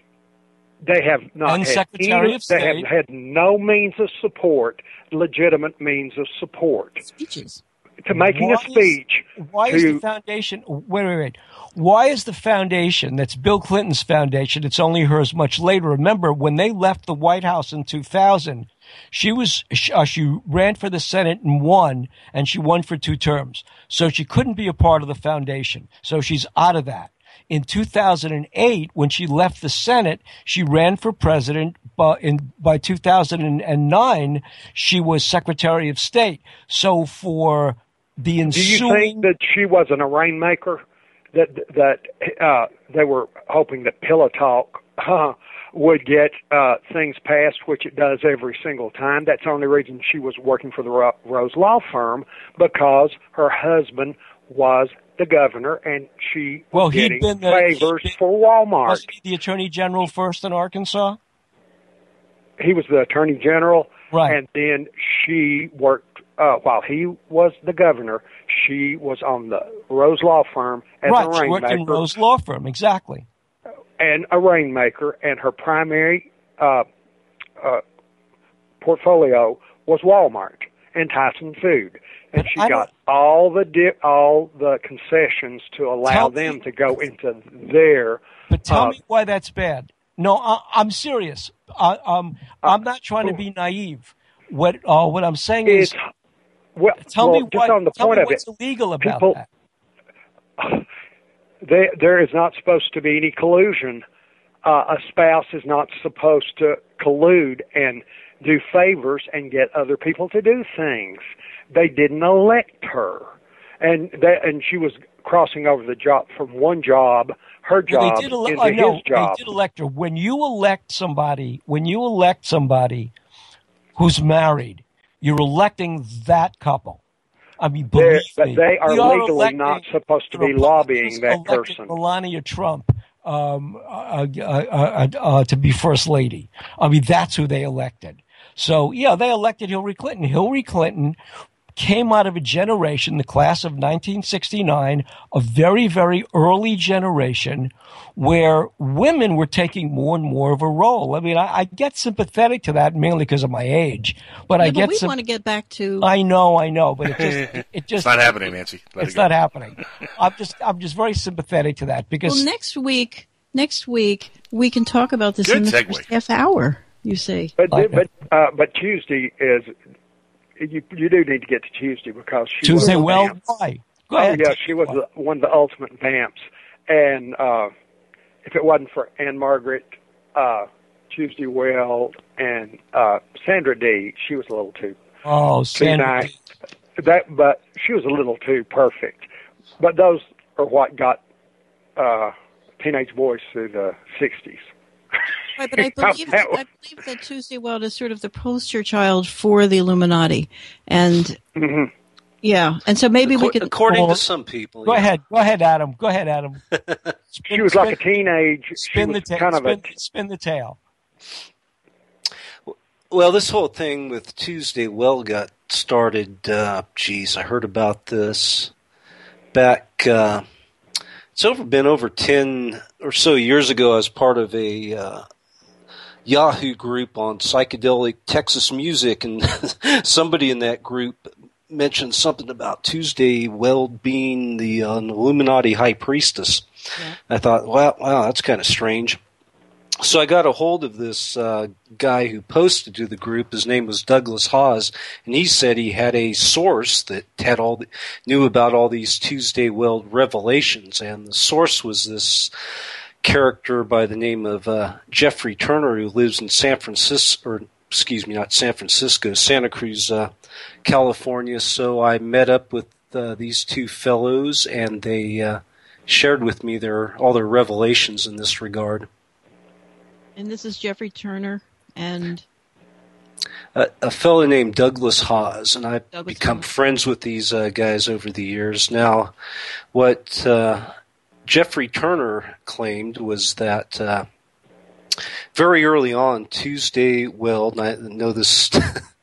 they have not And had any- they have had no means of support, legitimate means of support. Speeches. To making a Why is- speech Why is the foundation? Wait, wait, wait. Why is the foundation that's Bill Clinton's foundation? It's only hers much later. Remember when they left the White House in 2000, she was uh, she ran for the Senate and won, and she won for two terms. So she couldn't be a part of the foundation. So she's out of that. In 2008, when she left the Senate, she ran for president. But in by 2009, she was Secretary of State. So for the Do you think that she wasn't a rainmaker? That that uh, they were hoping that Pillow Talk uh, would get uh, things passed, which it does every single time. That's the only reason she was working for the Ro- Rose Law Firm because her husband was the governor, and she Well, he'd been the- favors for Walmart. Wasn't he the attorney general first in Arkansas? he was the attorney general, Right. and then she worked uh, while he was the governor. She was on the Rose Law Firm as right, a she worked in Rose Law Firm, exactly. and a rainmaker, and her primary uh, uh, portfolio was Walmart and Tyson Food, and she I got all the di- all the concessions to allow them me- to go into their. But tell uh, me why that's bad. No, I, I'm serious. I, um, I'm not trying to be naive. What uh, what I'm saying is, well, tell well, me just what on the tell point me of what's it. illegal about people- that. there, there is not supposed to be any collusion. Uh, a spouse is not supposed to collude and do favors and get other people to do things. They didn't elect her, and that, and she was crossing over the job from one job, her Well, job, they did ele- into uh, no, his job. They did elect her. When you elect somebody, when you elect somebody who's married, you're electing that couple. I mean, They're- believe me, they are legally not supposed to be lobbying that person. Melania Trump um, uh, uh, uh, uh, to be first lady. I mean, that's who they elected. So yeah, they elected Hillary Clinton. Hillary Clinton came out of a generation, the class of 1969, a very, very early generation where women were taking more and more of a role. I mean, I, I get sympathetic to that mainly because of my age, but I Yeah, get we some. want to get back to. I know, I know, but it just, it just It's not happening, Nancy. Let it's it not happening. I'm just, I'm just very sympathetic to that because well, next week, next week we can talk about this Good in the segue. first half hour. You see, But but uh, but Tuesday is you you do need to get to Tuesday because she Tuesday, was well, why? Go Oh ahead. yeah, she was the, one of the ultimate vamps, and uh, if it wasn't for Ann-Margret, uh, Tuesday Weld, and uh, Sandra Dee, she was a little too Oh, Sandra. nice. That but she was a little too perfect. But those are what got uh, teenage boys through the '60s. right, but I believe that, I believe that Tuesday Weld is sort of the poster child for the Illuminati, and Mhm. yeah, and so maybe we Acco- could. according Well, to some people. Go yeah. ahead, go ahead, Adam. Go ahead, Adam. She was like a teenage. Spin the was tail. kind of spin, a spin the tail. Well, this whole thing with Tuesday Weld got started. Uh, geez, I heard about this back. Uh, it's over been over ten or so years ago. as part of a uh, Yahoo group on psychedelic Texas music, and somebody in that group mentioned something about Tuesday Weld being the uh, Illuminati high priestess. I thought, wow, wow, that's kind of strange. So I got a hold of this uh, guy who posted to the group. His name was Douglas Hawes, and he said he had a source that had all the, knew about all these Tuesday Weld revelations, and the source was this character by the name of uh, Jeffrey Turner, who lives in San Francisco, or excuse me, not San Francisco, Santa Cruz, uh, California. So I met up with uh, these two fellows, and they uh, shared with me their all their revelations in this regard. and this is Jeffrey Turner, and a, a fellow named Douglas Hawes, and I've Douglas become Hawes. friends with these uh, guys over the years. Now, what uh, Jeffrey Turner claimed was that uh, very early on, Tuesday Weld, and I know this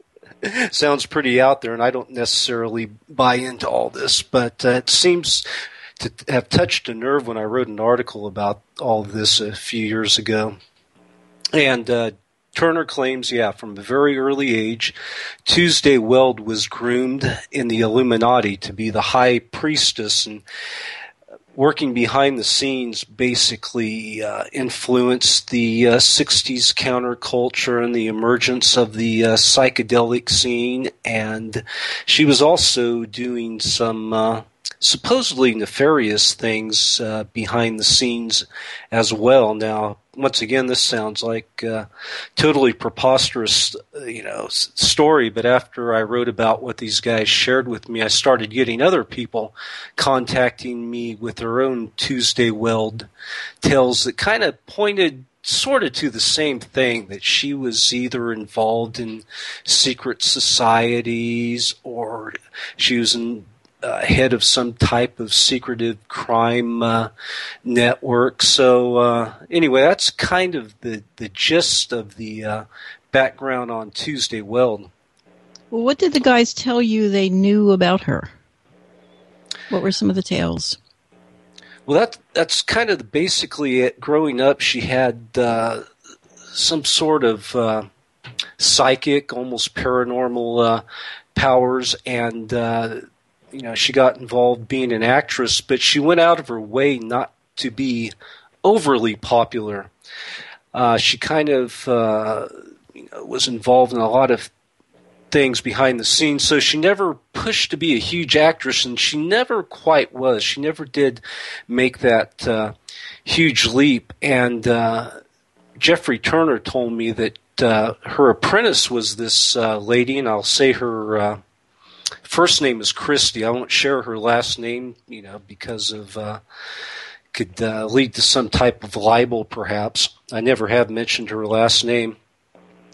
sounds pretty out there, and I don't necessarily buy into all this, but uh, it seems to have touched a nerve when I wrote an article about all this a few years ago. And uh, Turner claims, yeah, from a very early age, Tuesday Weld was groomed in the Illuminati to be the high priestess and working behind the scenes basically uh, influenced the uh, 60s counterculture and the emergence of the uh, psychedelic scene. And she was also doing some uh, supposedly nefarious things uh, behind the scenes as well. Now, once again, this sounds like uh, totally preposterous, uh, you know, story. But after I wrote about what these guys shared with me, I started getting other people contacting me with their own Tuesday Weld tales that kind of pointed sort of to the same thing that she was either involved in secret societies or she was in, uh, head of some type of secretive crime uh, network. So uh, anyway, that's kind of the the gist of the uh, background on Tuesday Weld. Well, what did the guys tell you they knew about her? What were some of the tales? Well, that that's kind of basically it. Growing up, she had uh, some sort of uh, psychic, almost paranormal uh, powers, and uh, you know she got involved being an actress, but she went out of her way not to be overly popular. Uh, she kind of uh, you know, was involved in a lot of things behind the scenes. So she never pushed to be a huge actress, and she never quite was. She never did make that uh, huge leap. And uh, Jeffrey Turner told me that uh, her apprentice was this uh, lady, and I'll say her first name is Christy. I won't share her last name, you know, because of. Uh, could uh, lead to some type of libel, perhaps. I never have mentioned her last name.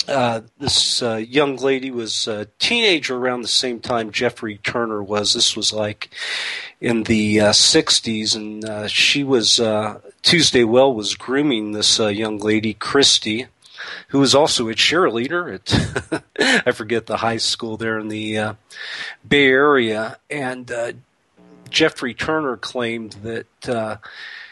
Uh, this uh, young lady was a teenager around the same time Jeffrey Turner was. This was like in the uh, 60s, and uh, she was, uh, Tuesday Weld was grooming this uh, young lady, Christy, who was also a cheerleader at, I forget the high school there in the uh, Bay Area. And uh, Jeffrey Turner claimed that uh,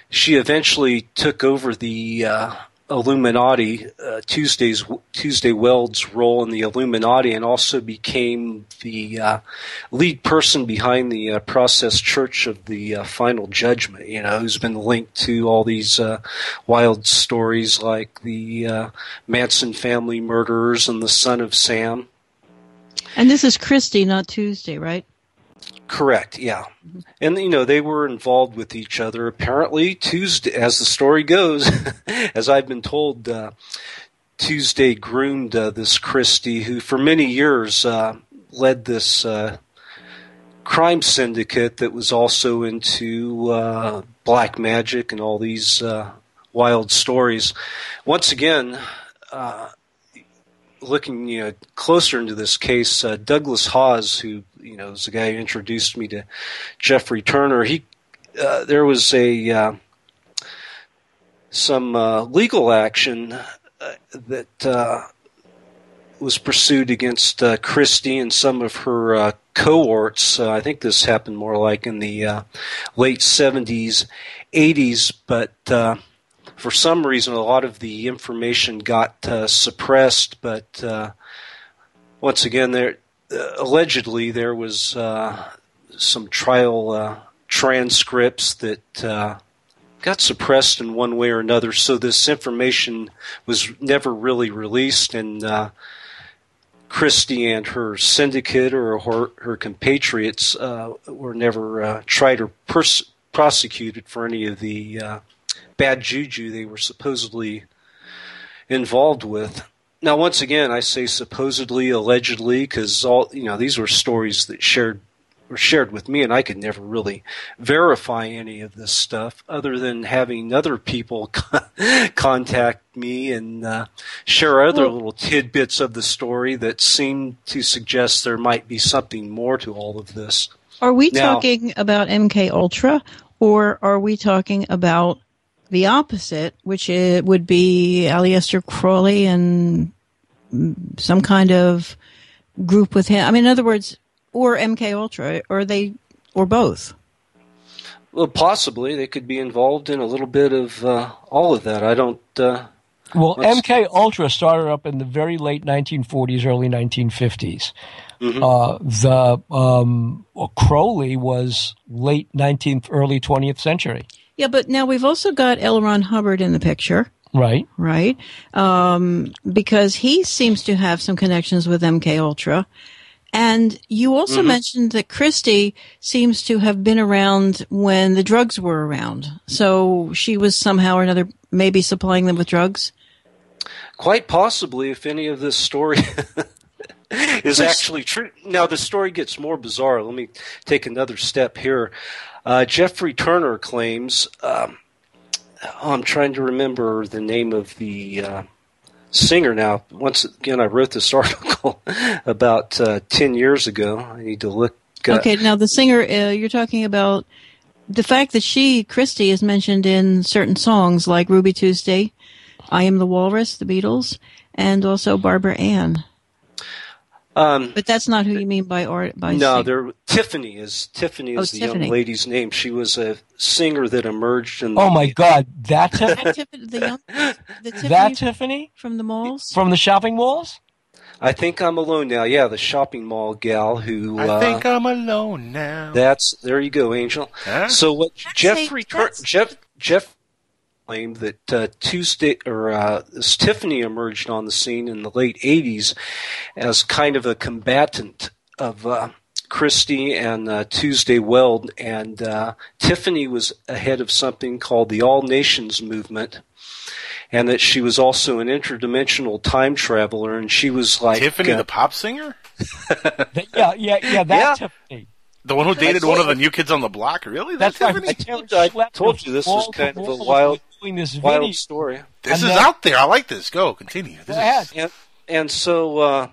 she eventually took over the uh, Illuminati, uh, Tuesday's Tuesday Weld's role in the Illuminati, and also became the uh, lead person behind the uh, Process Church of the uh, Final Judgment. You know, who's been linked to all these uh, wild stories like the uh, Manson family murders and the Son of Sam. And this is Christy, not Tuesday, right? Correct, yeah. And you know, they were involved with each other. Apparently, Tuesday, as the story goes, as I've been told, uh, Tuesday groomed uh, this Christie, who for many years uh, led this uh, crime syndicate that was also into uh, black magic and all these uh, wild stories. Once again, looking you know closer into this case, uh, Douglas Hawes, who you know is the guy who introduced me to Jeffrey Turner, he uh, there was a uh, some uh, legal action uh, that uh, was pursued against Christie and some of her cohorts. I think this happened more like in the late 70s, 80s, but for some reason, a lot of the information got uh, suppressed. But uh, once again, there uh, allegedly there was uh, some trial uh, transcripts that got suppressed in one way or another. So this information was never really released, and uh, Christie and her syndicate or her, her compatriots uh, were never uh, tried or pers- prosecuted for any of the bad juju they were supposedly involved with. Now, once again, I say supposedly, allegedly, because all you know these were stories that shared were shared with me, and I could never really verify any of this stuff, other than having other people contact me and uh, share other little tidbits of the story that seem to suggest there might be something more to all of this. Are we Now- talking about MK Ultra, or are we talking about the opposite, which it would be Aleister Crowley and some kind of group with him? I mean, in other words, or MK Ultra, or they, or both? Well, possibly they could be involved in a little bit of uh, all of that. I don't. Uh, Well, MK Ultra started up in the very late 1940s, early 1950s. Uh, the um, well, Crowley was late 19th, early 20th century, Yeah, but now we've also got L. Ron Hubbard in the picture. right? right? Um, because he seems to have some connections with MK Ultra. And you also mentioned that Christie seems to have been around when the drugs were around. So she was somehow or another maybe supplying them with drugs. quite possibly, if any of this story is actually true. Now, the story gets more bizarre. Let me take another step here. Uh, Jeffrey Turner claims um, oh, I'm trying to remember the name of the uh, singer now. Once again, I wrote this article about uh, ten years ago. I need to look. Uh, Okay, now the singer uh, you're talking about, the fact that she, Christy, is mentioned in certain songs like Ruby Tuesday, I Am the Walrus, the Beatles, and also Barbara Ann. Um, But that's not who you mean by art. By no, there. Tiffany is Tiffany Oh, is the Tiffany. young lady's name. She was a singer that emerged in. The, Oh my God, that That Tiffany, Tiffany- the young, the Tiffany that Tiffany from the malls. from the shopping malls. I think I'm alone now. Yeah, the shopping mall gal who. I uh, think I'm alone now. That's there you go, Angel. Huh? So what Jeffrey a- Tur- Jeff Jeff claimed that uh, Tuesday or uh, Tiffany emerged on the scene in the late '80s as kind of a combatant of uh, Christie and uh, Tuesday Weld, and uh, Tiffany was ahead of something called the All Nations Movement. And that she was also an interdimensional time traveler, and she was like Tiffany, uh, the pop singer, yeah, yeah, yeah. That Yeah. Tiffany. the one who dated one of the new kids on the block. Really? That's That's Tiffany. I told you- I told you this was kind of a wild- doing this video. wild story. This And is then- out there. I like this. Go, continue. This Go ahead. and and so uh,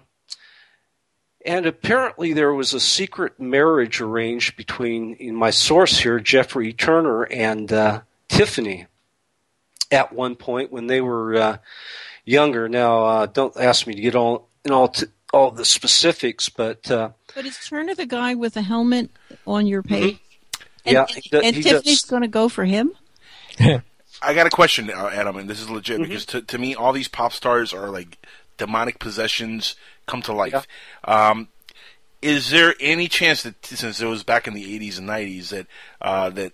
and apparently there was a secret marriage arranged between in my source here Jeffrey Turner and uh, Tiffany at one point when they were uh, younger. Now uh, don't ask me to get all in all t- all the specifics, but uh, But is Turner the guy with the helmet on your page? And, yeah, and, he, do- and he Tiffany's going to go for him. I got a question, uh, Adam, and this is legit Mm-hmm. because to, to me, all these pop stars are like demonic possessions come to life. Um, is there any chance that since it was back in the '80s and '90s that uh, that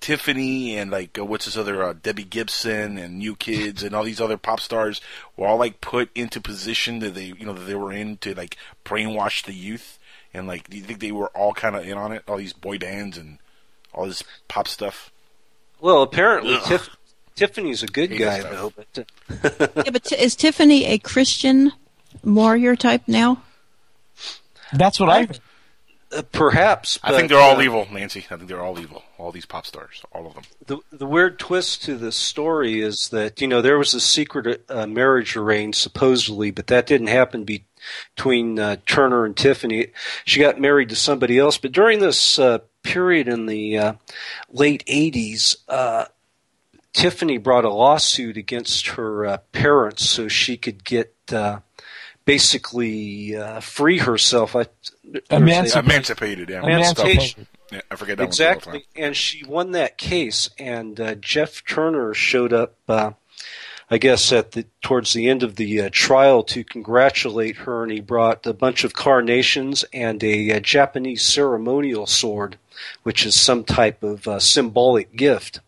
Tiffany and like uh, what's this other uh, Debbie Gibson and New Kids and all these other pop stars were all like put into position that they you know that they were in to like brainwash the youth and like do you think they were all kind of in on it? All these boy bands and all this pop stuff. Well, apparently Ugh. Tiff, Tiffany's a good guy this though. But uh, yeah, but t- is Tiffany a Christian warrior type now? That's what I. uh, perhaps I think they're all uh, evil, Nancy. I think they're all evil. All these pop stars, all of them. The the weird twist to this story is that you know there was a secret uh, marriage arranged supposedly, but that didn't happen be- between uh, Turner and Tiffany. She got married to somebody else, but during this uh, period in the uh, late '80s. Tiffany brought a lawsuit against her uh, parents so she could get uh, basically uh, free herself. I, Emancipate. Emancipated, yeah. Emancipation. Yeah, I forget that exactly. one. And she won that case, and uh, Jeff Turner showed up, uh, I guess, at the towards the end of the uh, trial to congratulate her, and he brought a bunch of carnations and a, uh Japanese ceremonial sword, which is some type of uh, symbolic gift.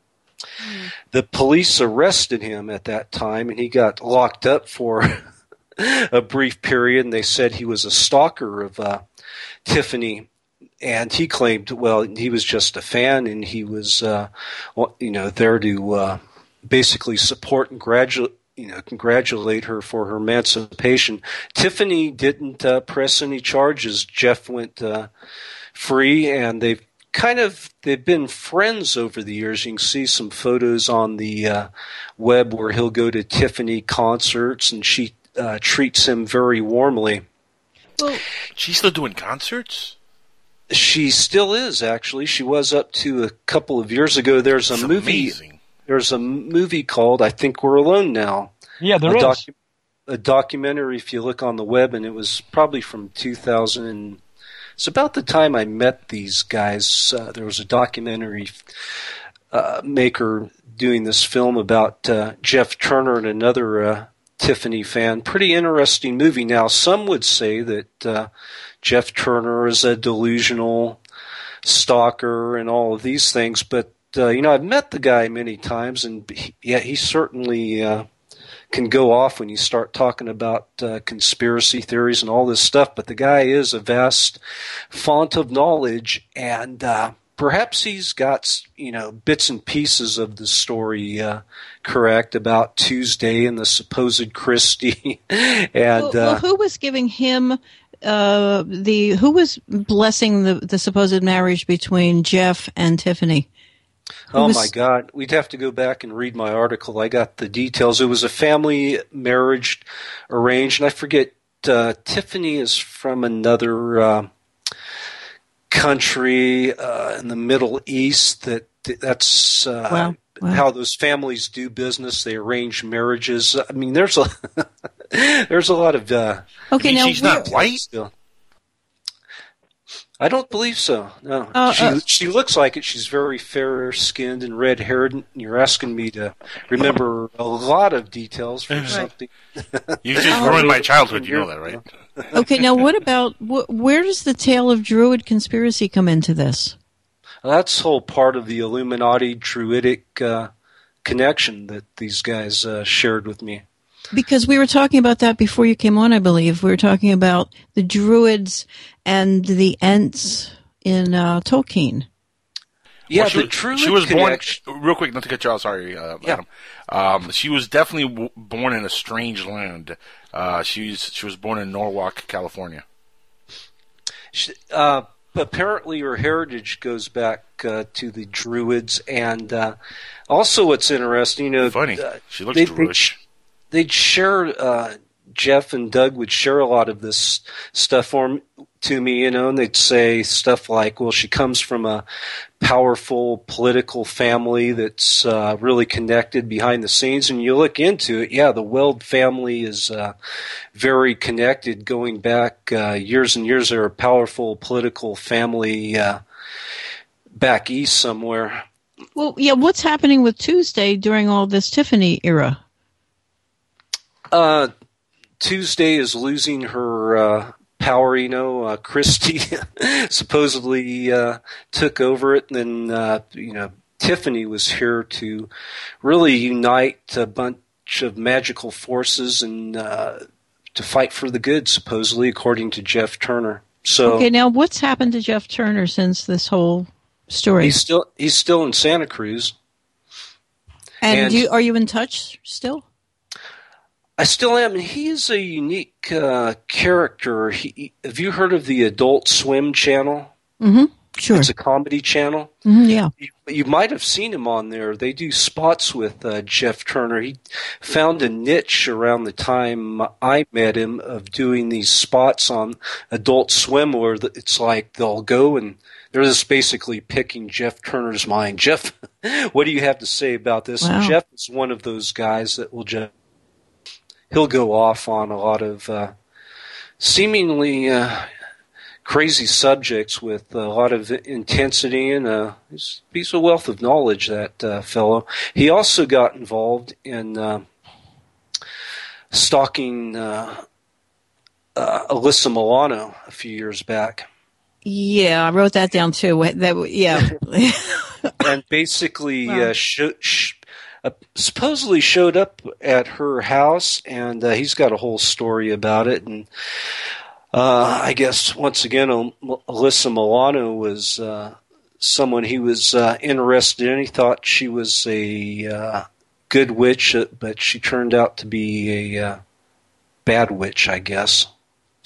The police arrested him at that time, and he got locked up for a brief period. And they said he was a stalker of uh, Tiffany and he claimed, well, he was just a fan, and he was, uh, you know, there to uh, basically support and graduate, you know, congratulate her for her emancipation. Tiffany didn't uh, press any charges. Jeff went uh, free, and they've kind of they've been friends over the years. You can see some photos on the uh, web where he'll go to Tiffany concerts, and she uh, treats him very warmly. Well, She's still doing concerts. She still is actually. She was up to a couple of years ago. There's a It's movie. amazing. There's a movie called "I Think We're Alone Now." Yeah, there a, is. docu- a documentary. If you look on the web, and it was probably from 2000. And it's about the time I met these guys. Uh, there was a documentary uh, maker doing this film about uh, Jeff Turner and another uh, Tiffany fan. Pretty interesting movie. Now, some would say that uh, Jeff Turner is a delusional stalker and all of these things, but uh, you know, I've met the guy many times, and he, yeah, he certainly can go off when you start talking about uh, conspiracy theories and all this stuff. But the guy is a vast font of knowledge, and uh, perhaps he's got you know bits and pieces of the story uh, correct about Tuesday and the supposed Christie, and well, well, uh, who was giving him uh, the who was blessing the the supposed marriage between Jeff and Tiffany? Oh was- my God! We'd have to go back and read my article. I got the details. It was a family marriage arranged, and I forget. Uh, Tiffany is from another uh, country uh, in the Middle East. That that's uh, Wow. Wow. how those families do business. They arrange marriages. I mean, there's a there's a lot of. Uh, Okay, You mean now she's not white? Still. I don't believe so. No, Uh, she uh, she looks like it. She's very fair skinned and red haired. And you're asking me to remember a lot of details for something. You just ruined my childhood. You know that, right? okay, now what about wh- where does the tale of Druid conspiracy come into this? That's whole part of the Illuminati Druidic uh, connection that these guys uh, shared with me. Because we were talking about that before you came on, I believe. We were talking about the Druids and the Ents in uh, Tolkien. Yeah, Well, she, the was- Druid she was born. Real quick, not to cut you off. Sorry, uh, Adam. Um, she was definitely w- born in a strange land. Uh, she's she was born in Norwalk, California. She- uh, apparently her heritage goes back uh, to the Druids, and uh, also what's interesting, you know, Funny, uh, she looks they- Druish. They'd share uh, Jeff and Doug would share a lot of this stuff for m- to me, you know, and they'd say stuff like, "Well, she comes from a powerful political family that's uh, really connected behind the scenes." And you look into it, yeah, the Weld family is uh, very connected, going back uh, years and years. They're a powerful political family uh, back east somewhere. Well, yeah, what's happening with Tuesday during all this Tiffany era? Uh, Tuesday is losing her uh, power. You know, uh, Christie supposedly uh, took over it, and then uh, you know Tiffany was here to really unite a bunch of magical forces and uh, to fight for the good. Supposedly, according to Jeff Turner. So Okay, now what's happened to Jeff Turner since this whole story? he's still he's still in Santa Cruz. and and- you, are you in touch still? I still am. and He is a unique uh, character. He, have you heard of the Adult Swim channel? Mm-hmm. Sure. It's a comedy channel. Mhm, yeah. You, you might have seen him on there. They do spots with uh, Jeff Turner. He found a niche around the time I met him of doing these spots on Adult Swim where it's like they'll go and they're just basically picking Jeff Turner's mind. Jeff, what do you have to say about this? And Wow. Jeff is one of those guys that will just he'll go off on a lot of uh, seemingly uh, crazy subjects with a lot of intensity and uh, he's, he's a wealth of knowledge. That uh, fellow. He also got involved in uh, stalking uh, uh, Alyssa Milano a few years back. Yeah, I wrote that down too. That yeah. and basically Wow. uh, sho- sh- uh, supposedly showed up at her house, and uh, he's got a whole story about it. And uh, I guess once again, Al- Alyssa Milano was uh, someone he was uh, interested in. He thought she was a uh, good witch, uh, but she turned out to be a uh, bad witch, I guess.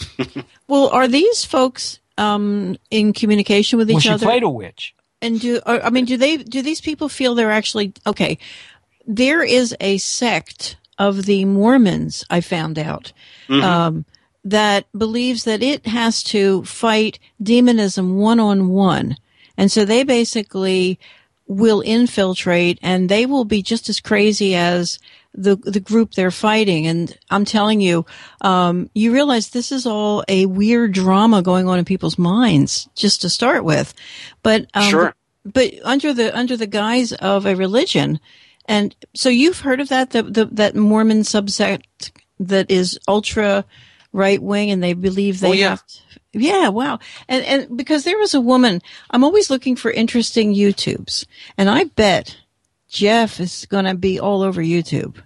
well, are these folks um, in communication with Well, each she other? played a witch. And do I mean do they do these people feel they're actually okay? There is a sect of the Mormons I found out Mhm. um, that believes that it has to fight demonism one on one, and so they basically will infiltrate and they will be just as crazy as the the group they're fighting. And I'm telling you, um, you realize this is all a weird drama going on in people's minds just to start with, but um, Sure. but under the under the guise of a religion. And so you've heard of that the, the that Mormon subsect that is ultra right wing and they believe they Oh, yeah. have to, yeah, wow. And and because there was a woman, I'm always looking for interesting YouTubes. And I bet Jeff is going to be all over YouTube.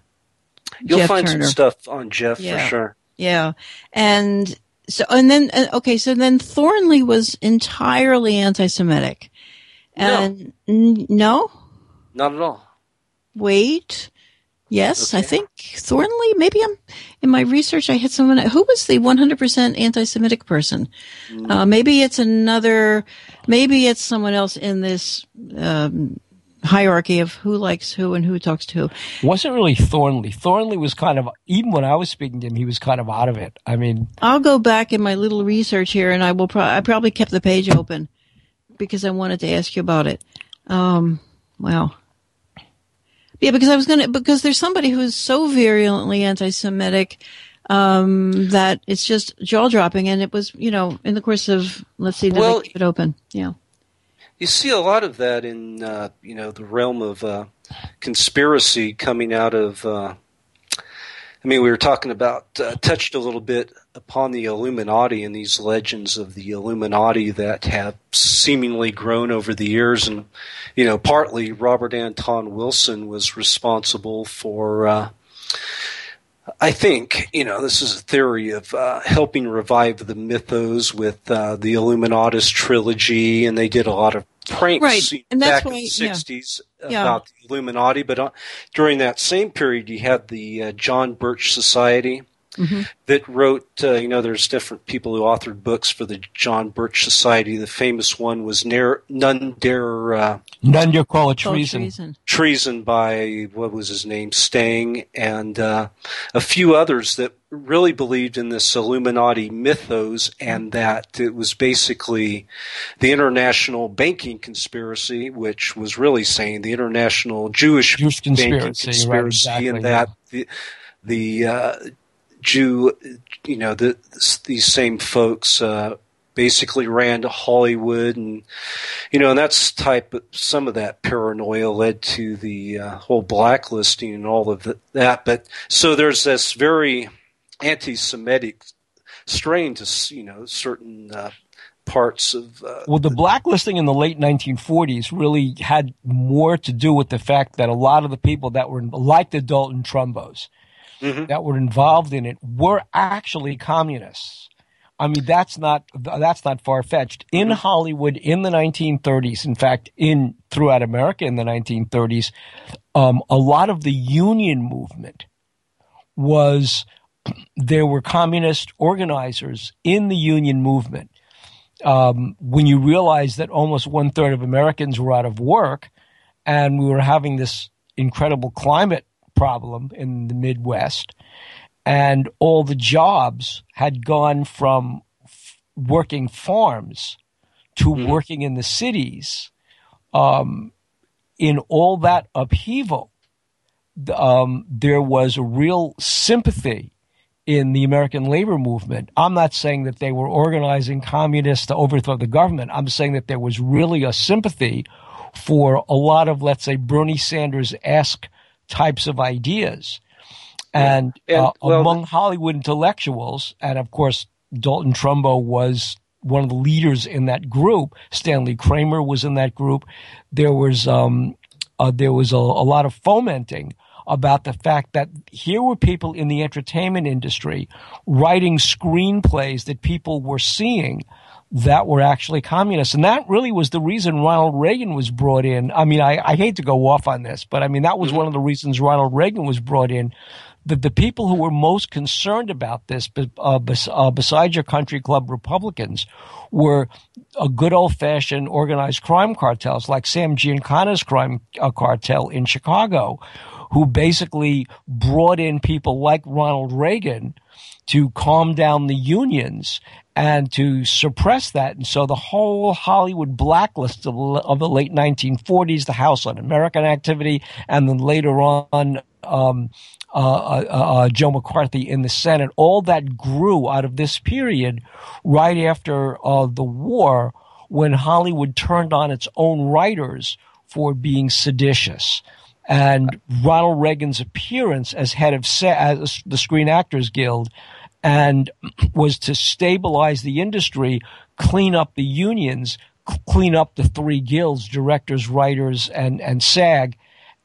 You'll Jeff find Turner. some stuff on Jeff Yeah. for sure. Yeah. And so, and then, uh, okay, so then Thornley was entirely anti Semitic. And n- no? Not at all. Wait. Yes, I think Thornley, maybe I'm, in my research I had someone, who was the 100% anti-Semitic person? Uh, maybe it's another, maybe it's someone else in this, um, hierarchy of who likes who and who talks to who. Wasn't really Thornley. Thornley was kind of even when I was speaking to him, he was kind of out of it. I mean, I'll go back in my little research here, and I will. Pro- I probably kept the page open because I wanted to ask you about it. Um, wow. Yeah, because I was gonna because there's somebody who's so virulently anti-Semitic um, that it's just jaw dropping, and it was you know in the course of let's see, did Well- keep it open? Yeah. You see a lot of that in uh, you know the realm of uh, conspiracy coming out of. Uh, I mean, we were talking about uh, touched a little bit upon the Illuminati and these legends of the Illuminati that have seemingly grown over the years, and you know, partly Robert Anton Wilson was responsible for. Uh, I think you know this is a theory of uh, helping revive the mythos with uh, the Illuminatus trilogy, and they did a lot of pranks Right, and that's back in the yeah. '60s Yeah. about the Illuminati. But uh, during that same period, you had the uh, John Birch Society Mhm. that wrote. Uh, you know, there's different people who authored books for the John Birch Society. The famous one was Ner- None Dare. Uh, none you call it Called treason. treason. Treason by what was his name, Stang, and uh, a few others that really believed in this Illuminati mythos, and that it was basically the international banking conspiracy, which was really saying the international Jewish, Jewish banking conspiracy, right, exactly, and that the the uh, Jew, you know, the, these same folks. Uh, basically ran to Hollywood and you know and that's type of, some of that paranoia led to the uh, whole blacklisting and all of the, that but so there's this very anti-semitic strain to you know certain uh, parts of uh, Well, the blacklisting in the late 1940s really had more to do with the fact that a lot of the people that were like the Dalton Trumbos that were involved in it were actually communists. I mean, that's not that's not far fetched. In Hollywood in the 1930s, in fact, in throughout America in the 1930s, um, a lot of the union movement was there were communist organizers in the union movement. Um, when you realize that almost one third of Americans were out of work, and we were having this incredible climate problem in the Midwest, and all the jobs had gone from f- working farms to working in the cities. Um, in all that upheaval, um, there was a real sympathy in the American labor movement. I'm not saying that they were organizing communists to overthrow the government. I'm saying that there was really a sympathy for a lot of, let's say, Bernie Sanders esque types of ideas. And, And, uh, well, among Hollywood intellectuals, and of course, Dalton Trumbo was one of the leaders in that group. Stanley Kramer was in that group. There was um, uh, there was a, a lot of fomenting about the fact that here were people in the entertainment industry writing screenplays that people were seeing that were actually communists. And that really was the reason Ronald Reagan was brought in. I mean, I, I hate to go off on this, but I mean, that was one of the reasons Ronald Reagan was brought in. That the people who were most concerned about this, uh, bes- uh, besides your country club Republicans, were a good old fashioned organized crime cartels like Sam Giancana's crime uh, cartel in Chicago, who basically brought in people like Ronald Reagan to calm down the unions and to suppress that. And so the whole Hollywood blacklist of, of the late 1940s, the House Un-American Activity, and then later on, um, uh, uh, uh, Joe McCarthy in the Senate, all that grew out of this period right after uh, the war when Hollywood turned on its own writers for being seditious. And Ronald Reagan's appearance as head of as the Screen Actors Guild and was to stabilize the industry, clean up the unions, clean up the three guilds, directors, writers, and, and SAG,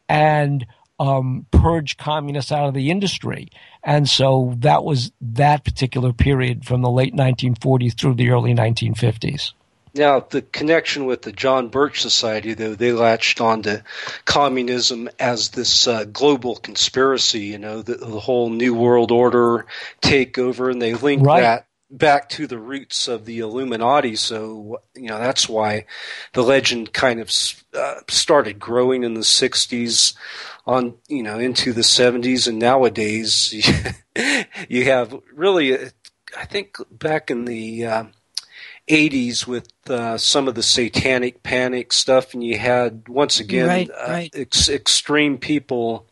and um, purge communists out of the industry. And so that was that particular period from the late 1940s through the early 1950s. Now, the connection with the John Birch Society, though, they latched onto communism as this uh, global conspiracy, you know, the, the whole New World Order takeover, and they linked Right. that back to the roots of the Illuminati. So you know that's why the legend kind of uh, started growing in the '60s, on you know into the '70s, and nowadays you have really, uh, I think back in the uh, 80s with uh, some of the satanic panic stuff, and you had once again Right, uh, right. Ex- extreme people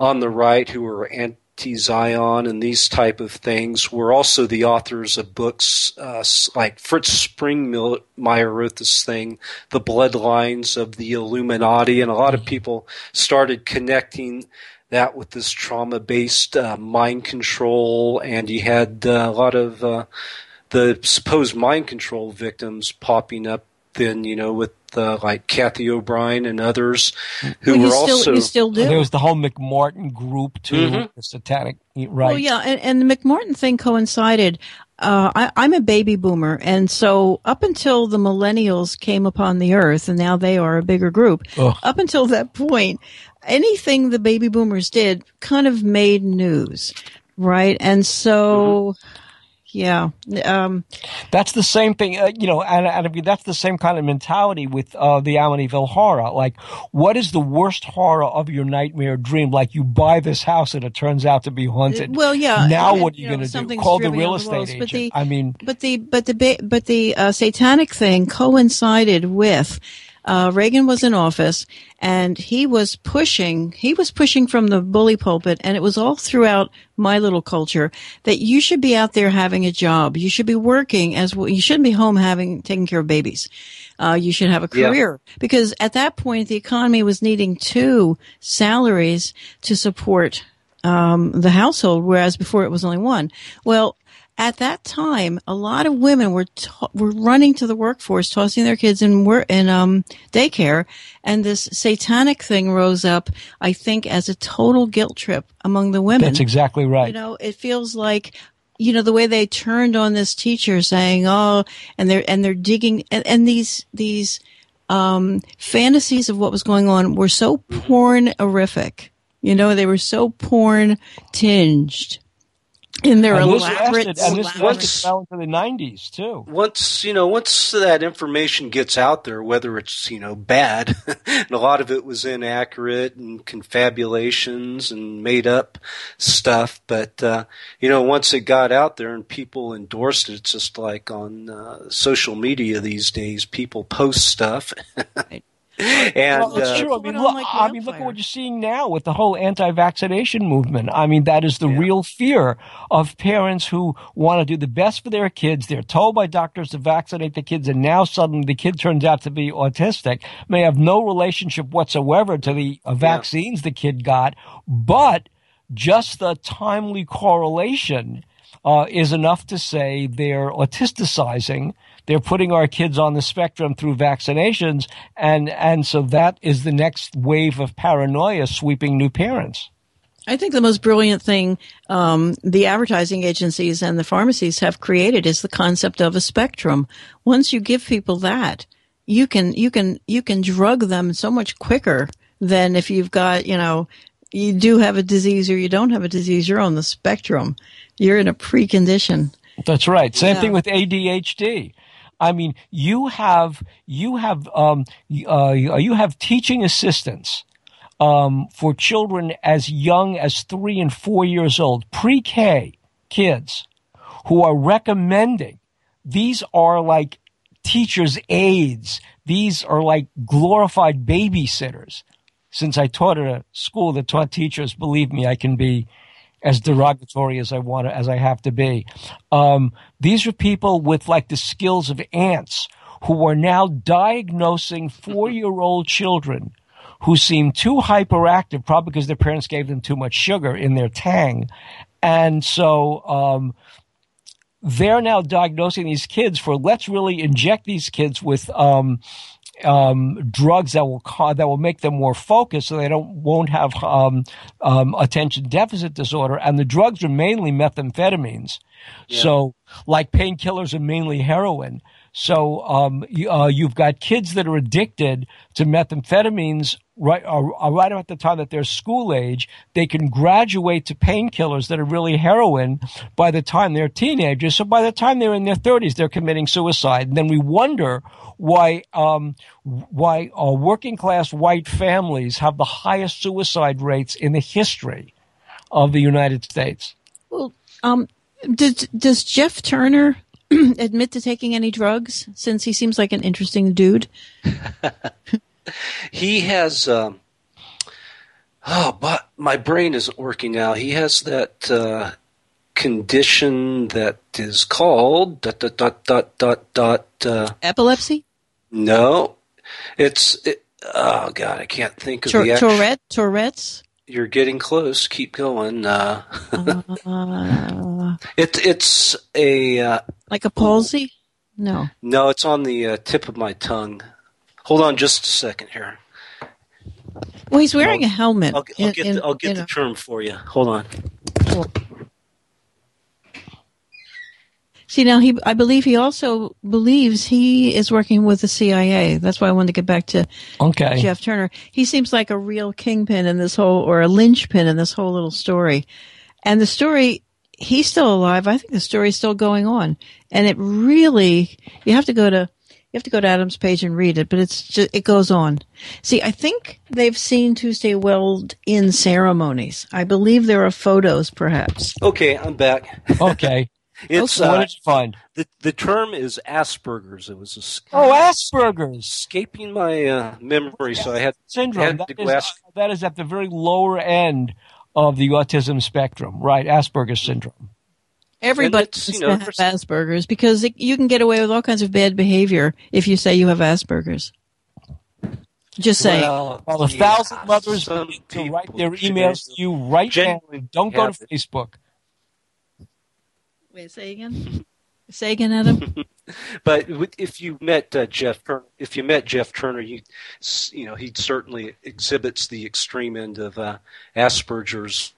on the right who were anti-Zion and these type of things were also the authors of books uh, like Fritz Springmeier wrote this thing, The Bloodlines of the Illuminati, and a lot of people started connecting that with this trauma-based uh, mind control, and you had uh, a lot of uh, the supposed mind control victims popping up then, you know, with uh, like Cathy O'Brien and others who Well, were still- also you still do. There was the whole McMartin group too, Mhm. the satanic right. Well, yeah, and, and the McMartin thing coincided. Uh, I, I'm a baby boomer, and so up until the millennials came upon the earth, and now they are a bigger group. Ugh. Up until that point, anything the baby boomers did kind of made news, right? And so, yeah, um, That's the same thing, uh, you know, and, and I mean, that's the same kind of mentality with uh, the Amityville horror. Like, what is the worst horror of your nightmare dream? Like, you buy this house and it turns out to be haunted. Well, yeah. Now, and, what are you, know, going to do? Call the real estate walls. agent? But the, I mean, but the but the but the uh, satanic thing coincided with uh, Reagan was in office and he was pushing he was pushing from the bully pulpit and it was all throughout my little culture that you should be out there having a job you should be working as well you shouldn't be home having taking care of babies uh, you should have a Yeah. career because at that point the economy was needing two salaries to support um, the household, whereas before it was only one. Well, at that time, a lot of women were were running to the workforce, tossing their kids in work in um, daycare, and this satanic thing rose up. I think as a total guilt trip among the women. that's exactly right. You know, it feels like, you know, the way they turned on this teacher saying, oh, and they're, and they're digging, and, and these, these, um, fantasies of what was going on were so porn-horrific. You know, they were so porn tinged in their and this elaborate, lasted, and this elaborate- lasted well into the 90s, too. once you know once that information gets out there whether it's you know bad and a lot of it was inaccurate and confabulations and made up stuff but uh you know once it got out there and people endorsed it it's just like on uh, social media these days people post stuff and well, it's uh, true. I mean, look, I mean, look at what you're seeing now with the whole anti-vaccination movement. I mean, that is the real fear of parents who want to do the best for their kids. They're told by doctors to vaccinate the kids, and now suddenly the kid turns out to be autistic, may have no relationship whatsoever to the uh, vaccines the kid got, but just the timely correlation uh, is enough to say they're autisticizing. They're putting our kids on the spectrum through vaccinations, and and so that is the next wave of paranoia sweeping new parents. I think the most brilliant thing um, the advertising agencies and the pharmacies have created is the concept of a spectrum. Once you give people that, you can you can you can drug them so much quicker than if you've got you know you do have a disease or you don't have a disease. You're on the spectrum. You're in a precondition. That's right. Same Yeah. thing with ADHD. I mean, you have you have um, uh, you have teaching assistants um, for children as young as three and four years old, pre-K kids, who are recommending. These are like teachers' aides. These are like glorified babysitters. Since I taught at a school that taught teachers, believe me, I can be as derogatory as I want to, as I have to be. Um, these are people with like the skills of ants who are now diagnosing four-year-old children who seem too hyperactive, probably because their parents gave them too much sugar in their tang, and so um, they're now diagnosing these kids for let's really inject these kids with um, um, drugs that will ca- that will make them more focused, so they don't won't have um, um, attention deficit disorder. And the drugs are mainly methamphetamines. So, like painkillers are mainly heroin. So, um, you, uh, you've got kids that are addicted to methamphetamines right, uh, uh, right about the time that they're school age, they can graduate to painkillers that are really heroin by the time they're teenagers. So by the time they're in their 30s, they're committing suicide. And then we wonder why um, why uh, working class white families have the highest suicide rates in the history of the United States. Well, um, does does Jeff Turner admit to taking any drugs? Since he seems like an interesting dude. He has. Um, oh, but my brain isn't working now. He has that uh, condition that is called dot dot dot dot dot dot. Uh, Epilepsy, no, it's. It, oh God, I can't think of Tour- the. act- Tourette, Tourette's. You're getting close. Keep going. Uh, Uh, it, it's a. Uh, like a palsy? No. no, it's on the uh, tip of my tongue. Hold on, just a second here. Well, he's wearing a helmet. I'll, I'll in- get, in- the, I'll get the know. term for you. Hold on. See now, he I believe he also believes he is working with the CIA. That's why I wanted to get back to Okay. Jeff Turner. He seems like a real kingpin in this whole, or a linchpin in this whole little story. And the story, he's still alive. I think the story's still going on. And it really, you have to go to, you have to go to Adam's page and read it, but it's just, it goes on. See, I think they've seen Tuesday Weld in ceremonies. I believe there are photos, perhaps. Okay, I'm back. Okay. It's Okay. uh, What did you find? The the term is Asperger's. It was es- Oh, Asperger's escaping my uh, memory, so I had syndrome. had That to is, glass. that is at the very lower end of the autism spectrum, right? Asperger's syndrome. Everybody it's, you know, to have Asperger's because it, you can get away with all kinds of bad behavior if you say you have Asperger's. Just saying. Well, Well, a yeah, thousand mothers need to write their emails to you right now. genuinely Don't go to it. Facebook. Wait, say again. Say again, Adam. But if you met uh, Jeff, Turner, if you met Jeff Turner, you you know he certainly exhibits the extreme end of uh, Asperger's.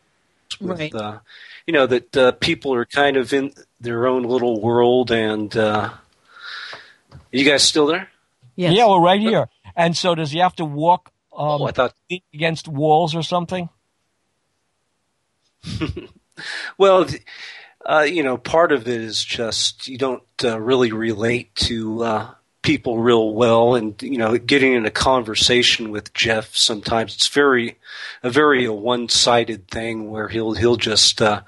With, Right. uh, you know that uh, people are kind of in their own little world, and uh, you guys still there? Yes. Yeah, we're right here. And so, does he have to walk um, Oh, I thought. against walls or something? Well, th- uh, you know, part of it is just you don't uh, really relate to uh, people real well, and you know, getting in a conversation with Jeff sometimes it's very a very a one-sided thing where he'll he'll just uh,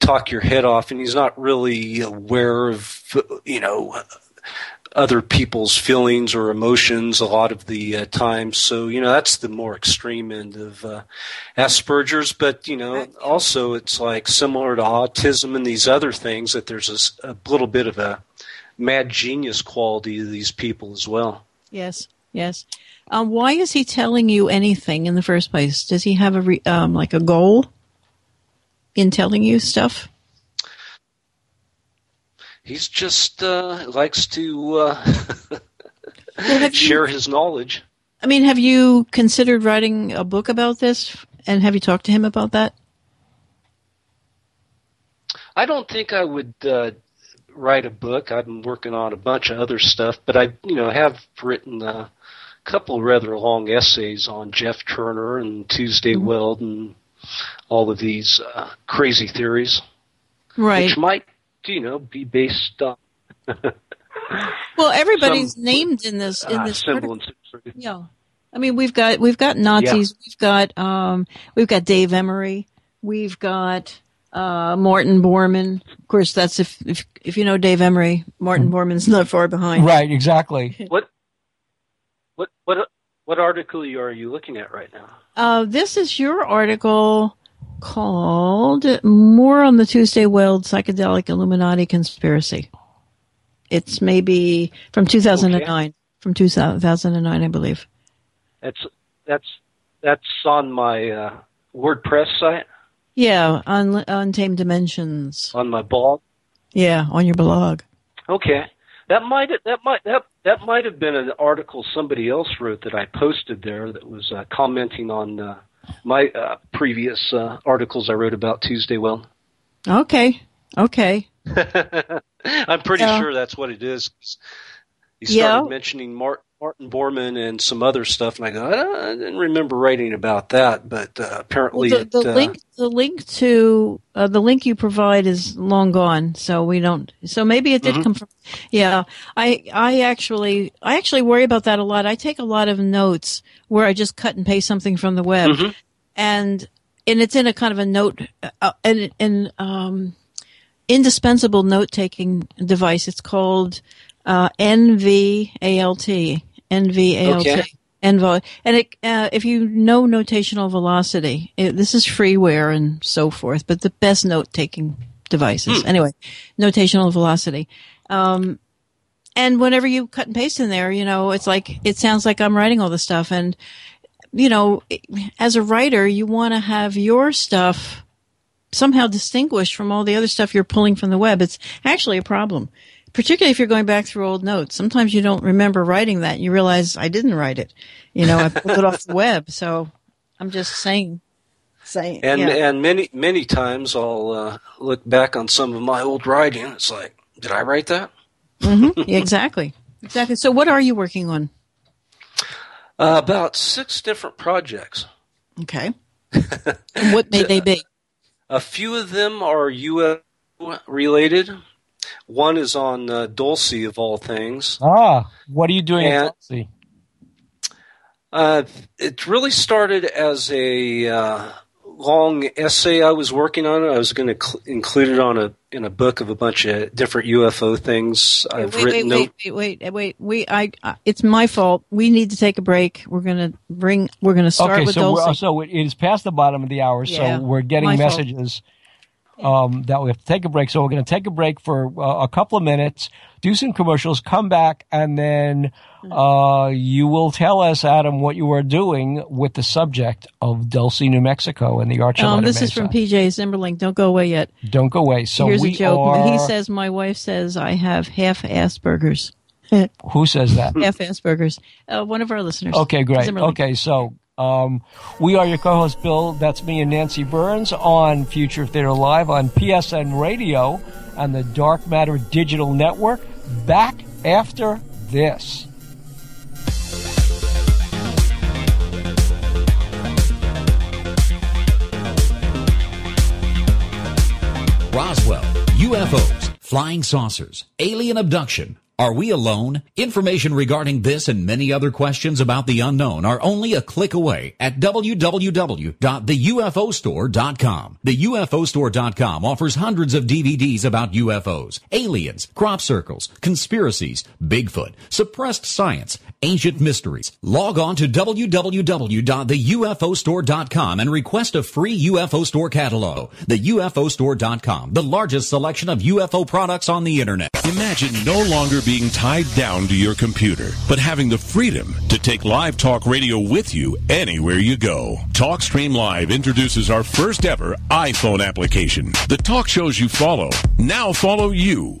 talk your head off, and he's not really aware of you know other people's feelings or emotions a lot of the uh, times. So, you know, that's the more extreme end of uh, Asperger's. But, you know, also it's like similar to autism and these other things that there's a little bit of a mad genius quality to these people as well. Yes. Yes. Um, why is he telling you anything in the first place? Does he have a re- um, like a goal in telling you stuff? He's just uh, likes to uh, you- share his knowledge. I mean, have you considered writing a book about this? And have you talked to him about that? I don't think I would uh, write a book. I've been working on a bunch of other stuff, but I, you know, have written a couple of rather long essays on Jeff Turner and Tuesday Weld and all of these uh, crazy theories, Right. which might, you know, be based on Well, everybody's some, named in this in uh, this article. semblance. Yeah. I mean, we've got we've got Nazis. We've got um we've got Dave Emory. We've got uh Martin Bormann. Of course, that's if if if you know Dave Emory, Martin Bormann's not far behind. Right, exactly. What, what, what, what article are you looking at right now? Uh, this is your article called "More on the Tuesday Weld Psychedelic Illuminati Conspiracy." It's maybe from 2009. From 2009, I believe. That's that's that's on my uh, WordPress site Yeah, on Untamed Dimensions. on my blog. Yeah, on your blog. Okay, that might that might that that might have been an article somebody else wrote that I posted there that was uh, commenting on uh, my uh, previous uh, articles I wrote about Tuesday. Well, Okay. Okay. I'm pretty Yeah. sure that's what it is. He Yeah. started mentioning Mart, Martin Bormann and some other stuff, and I go, I, didn't remember writing about that, but uh, apparently Well, the, the it, uh, link the link to uh, the link you provide is long gone so we don't so maybe it did Mhm. come from yeah i i actually i actually worry about that a lot i take a lot of notes where i just cut and paste something from the web Mhm. and and it's in a kind of a note uh, an an um indispensable note taking device it's called uh nvALT nvALT Okay. And it, uh, if you know notational velocity, it, this is freeware and so forth, but the best note taking devices. Hmm. Anyway, notational velocity. Um, and whenever you cut and paste in there, you know, it's like, it sounds like I'm writing all this stuff. And, you know, as a writer, you want to have your stuff somehow distinguished from all the other stuff you're pulling from the web. It's actually a problem. Particularly if you're going back through old notes. Sometimes you don't remember writing that. You realize I didn't write it. You know, I pulled it off the web. So I'm just saying, saying, and yeah. and many many times I'll uh, look back on some of my old writing. It's like, did I write that? hmm exactly. Exactly. So what are you working on? Uh, about six different projects. Okay. What may they be? A few of them are UFO related. One is on uh, Dulce of all things. Ah, what are you doing And- at Dulce? Uh, it really started as a uh, long essay I was working on. I was going to cl- include it on a in a book of a bunch of different UFO things I've wait, written. wait, wait, wait, wait, wait. We, I, uh, it's my fault. We need to take a break. We're gonna bring. We're gonna start okay, with so we're, Dulce. so it is past the bottom of the hour, Yeah, so we're getting messages. fault. Um, that we have to take a break. So we're going to take a break for uh, a couple of minutes, do some commercials, come back, and then uh, you will tell us, Adam, what you are doing with the subject of Dulce, New Mexico, and the Archuleta Um, this is from PJ Zimmerling. Don't go away yet. Don't go away. So Here's we a joke. are. He says, "My wife says I have half Asperger's." Who says that? half Asperger's. Uh, one of our listeners. Okay, great. Zimmerling. Okay, so um, we are your co-host, Bill. That's me and Nancy Birnes on Future Theater Live on PSN Radio and the Dark Matter Digital Network. Back after this. Roswell, UFOs, flying saucers, alien abduction. Are we alone? Information regarding this and many other questions about the unknown are only a click away at www.theufostore.com. The UFOstore.com offers hundreds of DVDs about UFOs, aliens, crop circles, conspiracies, Bigfoot, suppressed science, ancient mysteries. Log on to www.theufostore.com and request a free UFO store catalog. The UFOstore.com, the largest selection of UFO products on the internet. Imagine no longer being tied down to your computer, but having the freedom to take live talk radio with you anywhere you go. TalkStream Live introduces our first ever iPhone application. The talk shows you follow now follow you.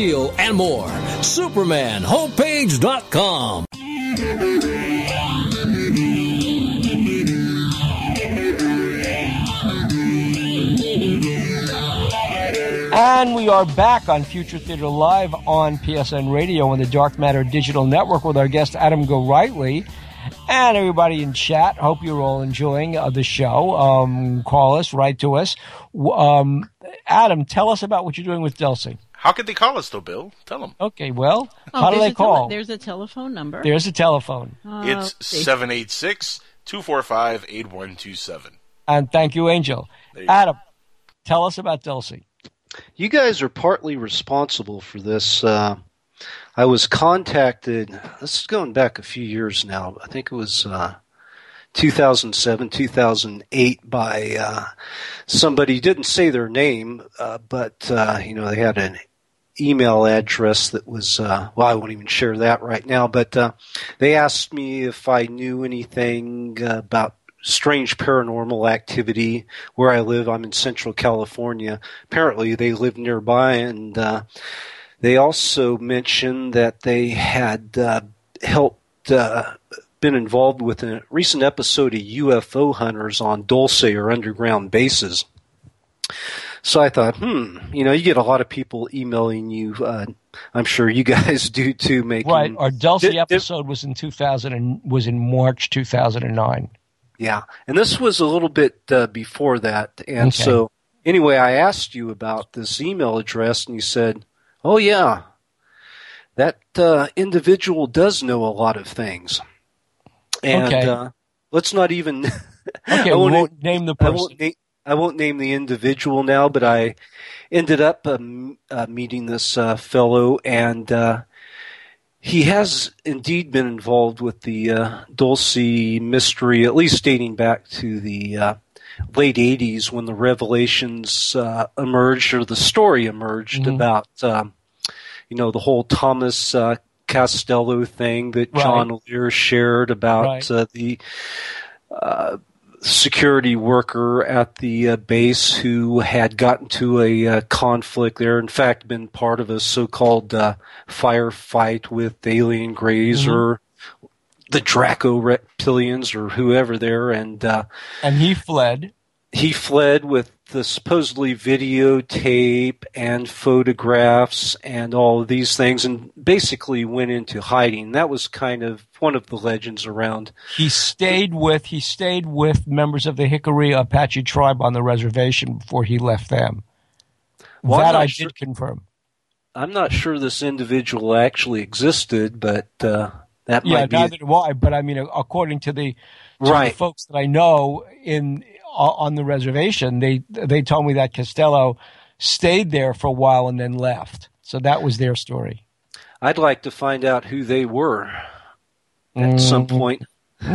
and more. SupermanHomepage.com. And we are back on Future Theater Live on PSN Radio and the Dark Matter Digital Network with our guest Adam Gorightly and everybody in chat. Hope you're all enjoying uh, the show. Um, call us, write to us. Um, Adam, tell us about what you're doing with Dulce. How could they call us though, Bill? Tell them. Okay, well, Oh, how do there's they a tele- call? there's a telephone number. There's a telephone. Uh, It's let's 786 245 8127. And thank you, Angel. There you go. Adam, tell us about Dulce. You guys are partly responsible for this. Uh, I was contacted, this is going back a few years now. I think it was uh, 2007, 2008 by uh, somebody, didn't say their name, uh, but, uh, you know, they had an email address that was, uh, well, I won't even share that right now, but uh, they asked me if I knew anything about strange paranormal activity where I live. I'm in Central California. Apparently, they live nearby, and uh, they also mentioned that they had uh, helped. Uh, been involved with a recent episode of UFO Hunters on Dulce or underground bases. So I thought, hmm, you know, you get a lot of people emailing you. Uh, I'm sure you guys do too. Making Right. Our Dulce di- di- episode was in 2000 and was in March 2009. Yeah, and this was a little bit uh, before that, and Okay. so anyway, I asked you about this email address, and you said, "Oh yeah, that uh, individual does know a lot of things." And Okay. uh, let's not even. Okay, I we won't, won't name the I person. won't, na- I won't name the individual now, but I ended up um, uh, meeting this uh, fellow, and uh, he has indeed been involved with the uh, Dulce mystery, at least dating back to the uh, late 80s when the revelations uh, emerged, or the story emerged Mhm. about, um, you know, the whole Thomas uh, Costello thing that Right. John Lear shared about Right. uh, the uh, security worker at the uh, base who had gotten to a uh, conflict there. In fact, been part of a so-called uh, firefight with alien greys Mhm. or the Draco reptilians or whoever there, and uh, And he fled. he fled with the supposedly videotape and photographs and all of these things, and basically went into hiding. That was kind of one of the legends around. He stayed with he stayed with members of the Jicarilla Apache tribe on the reservation before he left them. Well, that I sure- did confirm. I'm not sure this individual actually existed, but uh, that Yeah, might be. neither do I. But I mean, according to the to Right. the folks that I know in on the reservation, they they told me that Costello stayed there for a while and then left. So that was their story. I'd like to find out who they were at some Mm. point.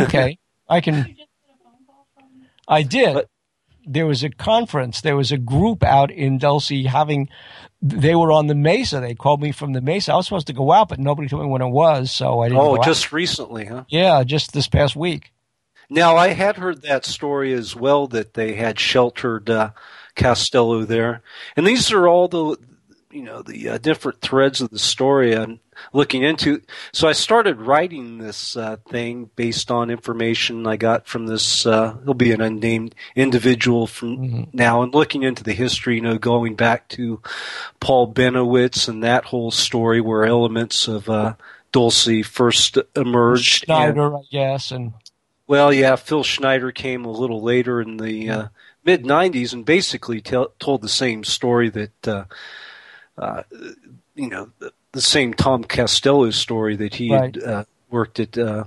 Okay, I can. I did. there was a conference. There was a group out in Dulce having. They were on the Mesa. They called me from the Mesa. I was supposed to go out, but nobody told me when it was, so I didn't. Oh, go out. just recently, huh? yeah, just this past week. Now, I had heard that story as well that they had sheltered uh, Costello there, and these are all the you know the uh, different threads of the story I'm looking into. So I started writing this uh, thing based on information I got from this. Uh, he'll be an unnamed individual from now, and looking into the history. You know, going back to Paul Bennewitz and that whole story where elements of uh, Dulce first emerged. and- Schneider, I guess, and well, yeah, Phil Schneider came a little later in the uh, mid '90s and basically tell, told the same story that, uh, uh, you know, the, the same Tom Costello story that he Right. had uh, worked at uh,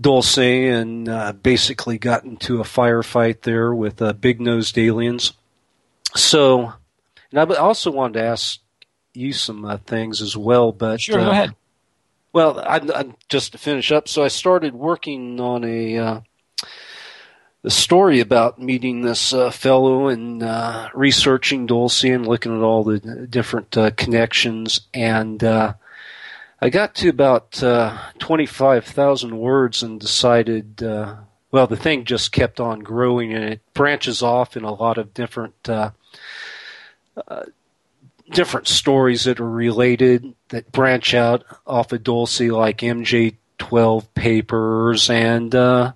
Dulce and uh, basically got into a firefight there with uh, big nosed aliens. So, and I also wanted to ask you some uh, things as well, but sure, uh, go ahead. Well, I'm, I'm just to finish up. So I started working on a uh, a story about meeting this uh, fellow and uh, researching Dulce and looking at all the different uh, connections. And uh, I got to about uh, twenty five thousand words and decided. Well, the thing just kept on growing, and it branches off in a lot of different. Uh, different stories that are related that branch out off of Dulce, like MJ12 papers and uh,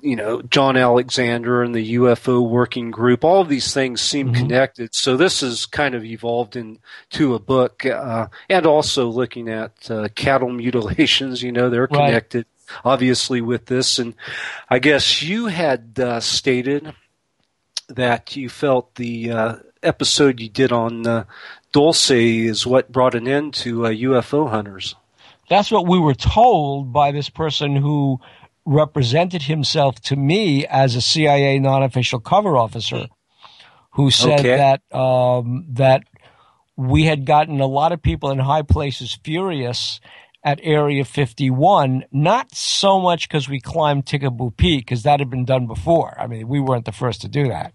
you know, John Alexander and the UFO working group, all of these things seem Mm-hmm. connected. So this has kind of evolved into a book, uh, and also looking at uh, cattle mutilations. You know, they're Right. connected, obviously, with this. And I guess you had uh, stated that you felt the uh, episode you did on uh, Dulce is what brought an end to uh, UFO hunters. That's what we were told by this person who represented himself to me as a CIA non-official cover officer, who said Okay. that um, that we had gotten a lot of people in high places furious at Area 51, not so much because we climbed Tikaboo Peak, because that had been done before. I mean, we weren't the first to do that.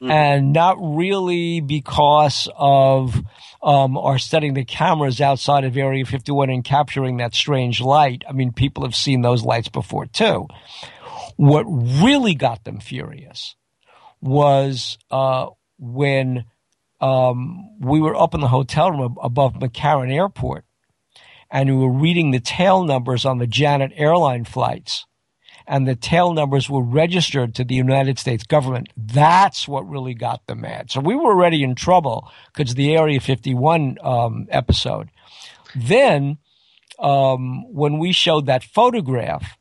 And not really because of um, our setting the cameras outside of Area 51 and capturing that strange light. I mean, people have seen those lights before too. What really got them furious was uh, when um, we were up in the hotel room above McCarran Airport and we were reading the tail numbers on the Janet airline flights. And the tail numbers were registered to the United States government. That's what really got them mad. So we were already in trouble because the Area 51 um, episode. Then, um, when we showed that photograph,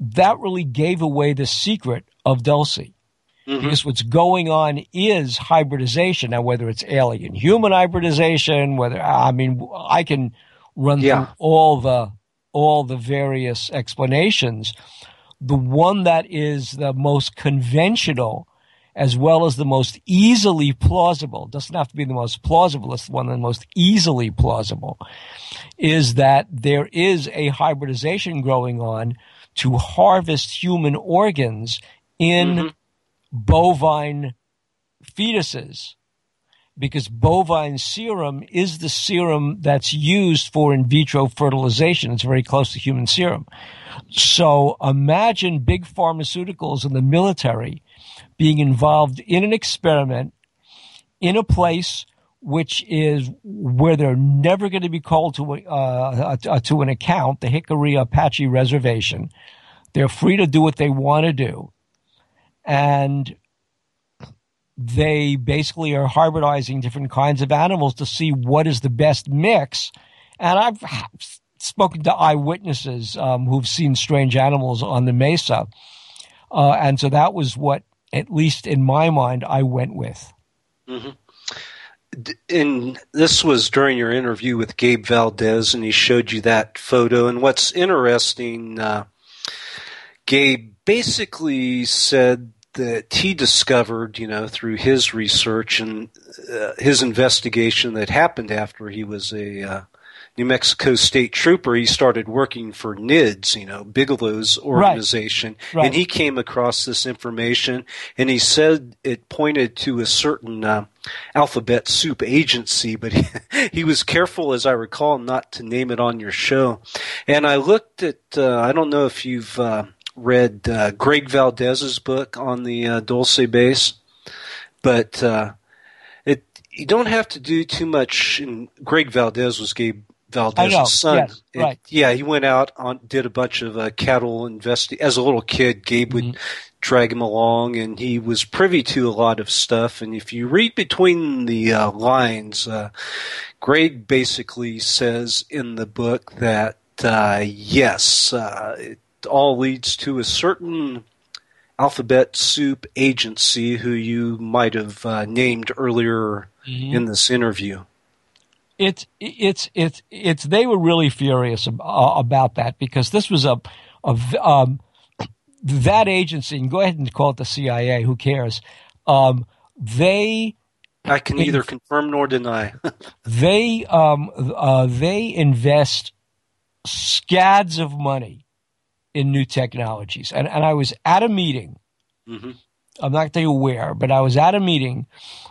that really gave away the secret of Dulce. Because what's going on is hybridization. Now, whether it's alien human hybridization, whether, I mean, I can run Yeah. through all the, all the various explanations. The one that is the most conventional as well as the most easily plausible, doesn't have to be the most plausible, it's the one the most easily plausible, is that there is a hybridization growing on to harvest human organs in mm-hmm. bovine fetuses because bovine serum is the serum that's used for in vitro fertilization. It's very close to human serum. So imagine big pharmaceuticals and the military being involved in an experiment in a place which is where they're never going to be called to uh, uh, to an account, the Jicarilla Apache Reservation. They're free to do what they want to do, and they basically are hybridizing different kinds of animals to see what is the best mix. And I've spoken to eyewitnesses um, who've seen strange animals on the mesa, uh, and so that was what, at least in my mind, I went with. and this was during your interview with Gabe Valdez, and he showed you that photo. And what's interesting, uh, Gabe basically said that he discovered, you know, through his research and uh, his investigation that happened after he was a uh, New Mexico state trooper, he started working for NIDS, you know, Bigelow's organization, Right. and he came across this information, and he said it pointed to a certain uh, alphabet soup agency, but he, he was careful, as I recall, not to name it on your show. And I looked at, uh, I don't know if you've uh, read uh, Greg Valdez's book on the uh, Dulce base, but uh, it you don't have to do too much. And Greg Valdez was Gabe Valdez's son. yes, And, right. Yeah, he went out on did a bunch of uh, cattle investi As a little kid, Gabe would drag him along, and he was privy to a lot of stuff. And if you read between the uh, lines, uh, Greg basically says in the book that uh, yes, uh, it all leads to a certain alphabet soup agency who you might have uh, named earlier Mhm. in this interview. it's it's it's it's they were really furious uh, about that because this was a a um, that agency and go ahead and call it the CIA who cares um, they I can neither confirm nor deny. they um, uh, they invest scads of money in new technologies and and I was at a meeting Mhm. I'm not going to tell you where, but I was at a meeting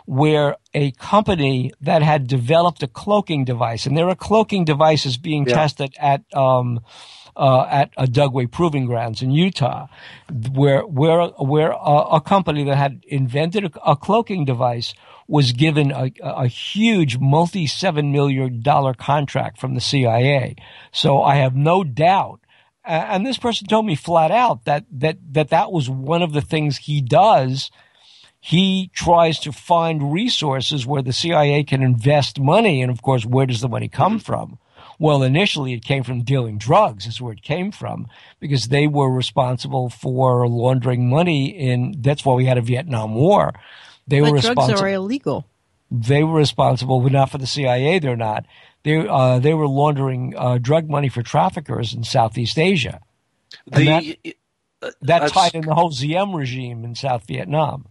where a company that had developed a cloaking device, and there are cloaking devices being Yeah. tested at um, uh, at a Dugway Proving Grounds in Utah, where where where a, a company that had invented a, a cloaking device was given a, a huge multi seven million dollar contract from the CIA. So I have no doubt And this person told me flat out that, that, that that was one of the things he does. He tries to find resources where the CIA can invest money. And of course, where does the money come mm-hmm. from? Well, initially it came from dealing drugs is where it came from because they were responsible for laundering money in, that's why we had a Vietnam War. They but were drugs responsible are illegal. they were responsible, but not for the CIA. They're not. They uh, they were laundering uh, drug money for traffickers in Southeast Asia. The that, that tied in the whole Diem regime in South Vietnam.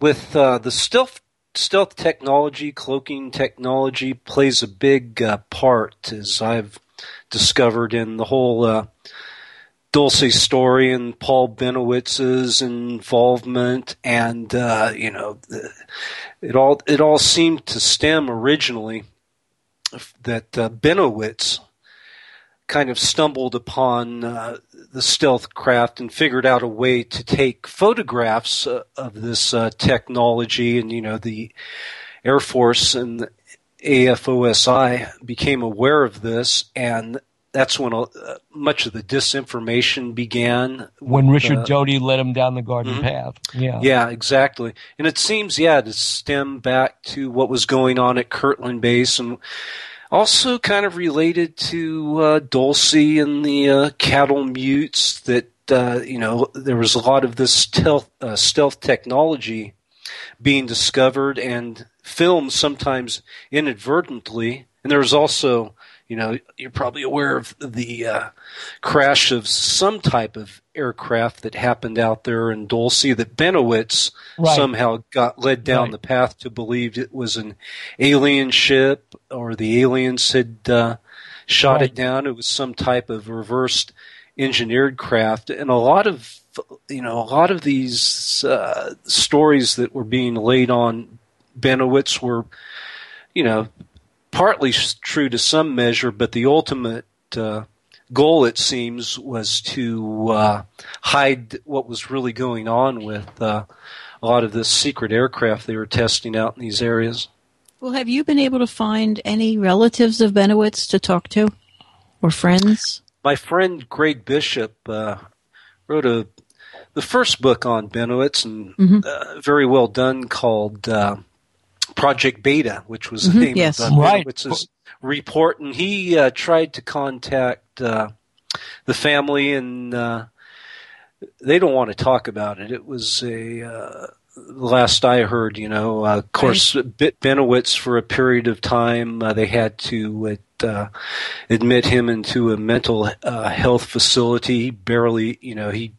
with uh, the stealth stealth technology, cloaking technology plays a big uh, part, as I've discovered in the whole uh, Dulce story and Paul Bennewitz's involvement, and uh, you know, the, it all it all seemed to stem originally that uh, Bennewitz kind of stumbled upon uh, the stealth craft and figured out a way to take photographs uh, of this uh, technology. And you know the air force and AFOSI became aware of this and that's when uh, much of the disinformation began When with, Richard uh, Doty led him down the garden Mhm. path. Yeah. yeah, exactly. And it seems, yeah, to stem back to what was going on at Kirtland Base and also kind of related to uh, Dulce and the uh, cattle mutes that, uh, you know, there was a lot of this stealth, uh, stealth technology being discovered and filmed sometimes inadvertently. And there was also, you know, you're probably aware of the uh, crash of some type of aircraft that happened out there in Dulce that Bennewitz Right. somehow got led down Right. the path to believe it was an alien ship or the aliens had uh, shot Right. it down. It was some type of reversed engineered craft, and a lot of you know a lot of these uh, stories that were being laid on Bennewitz were you know partly true to some measure, but the ultimate uh, goal, it seems, was to uh, hide what was really going on with uh, a lot of this secret aircraft they were testing out in these areas. Well, have you been able to find any relatives of Bennewitz to talk to, or friends? My friend Greg Bishop uh, wrote a the first book on Bennewitz, and Mhm. uh, very well done, called uh, Project Beta, which was the Mhm, name yes. of the Right. Bennewitz's report. And he uh, tried to contact uh, the family, and uh, they don't want to talk about it. It was a uh, last I heard, you know, uh, of course, Bit Bennewitz for a period of time uh, they had to uh, admit him into a mental uh, health facility. He barely, you know, he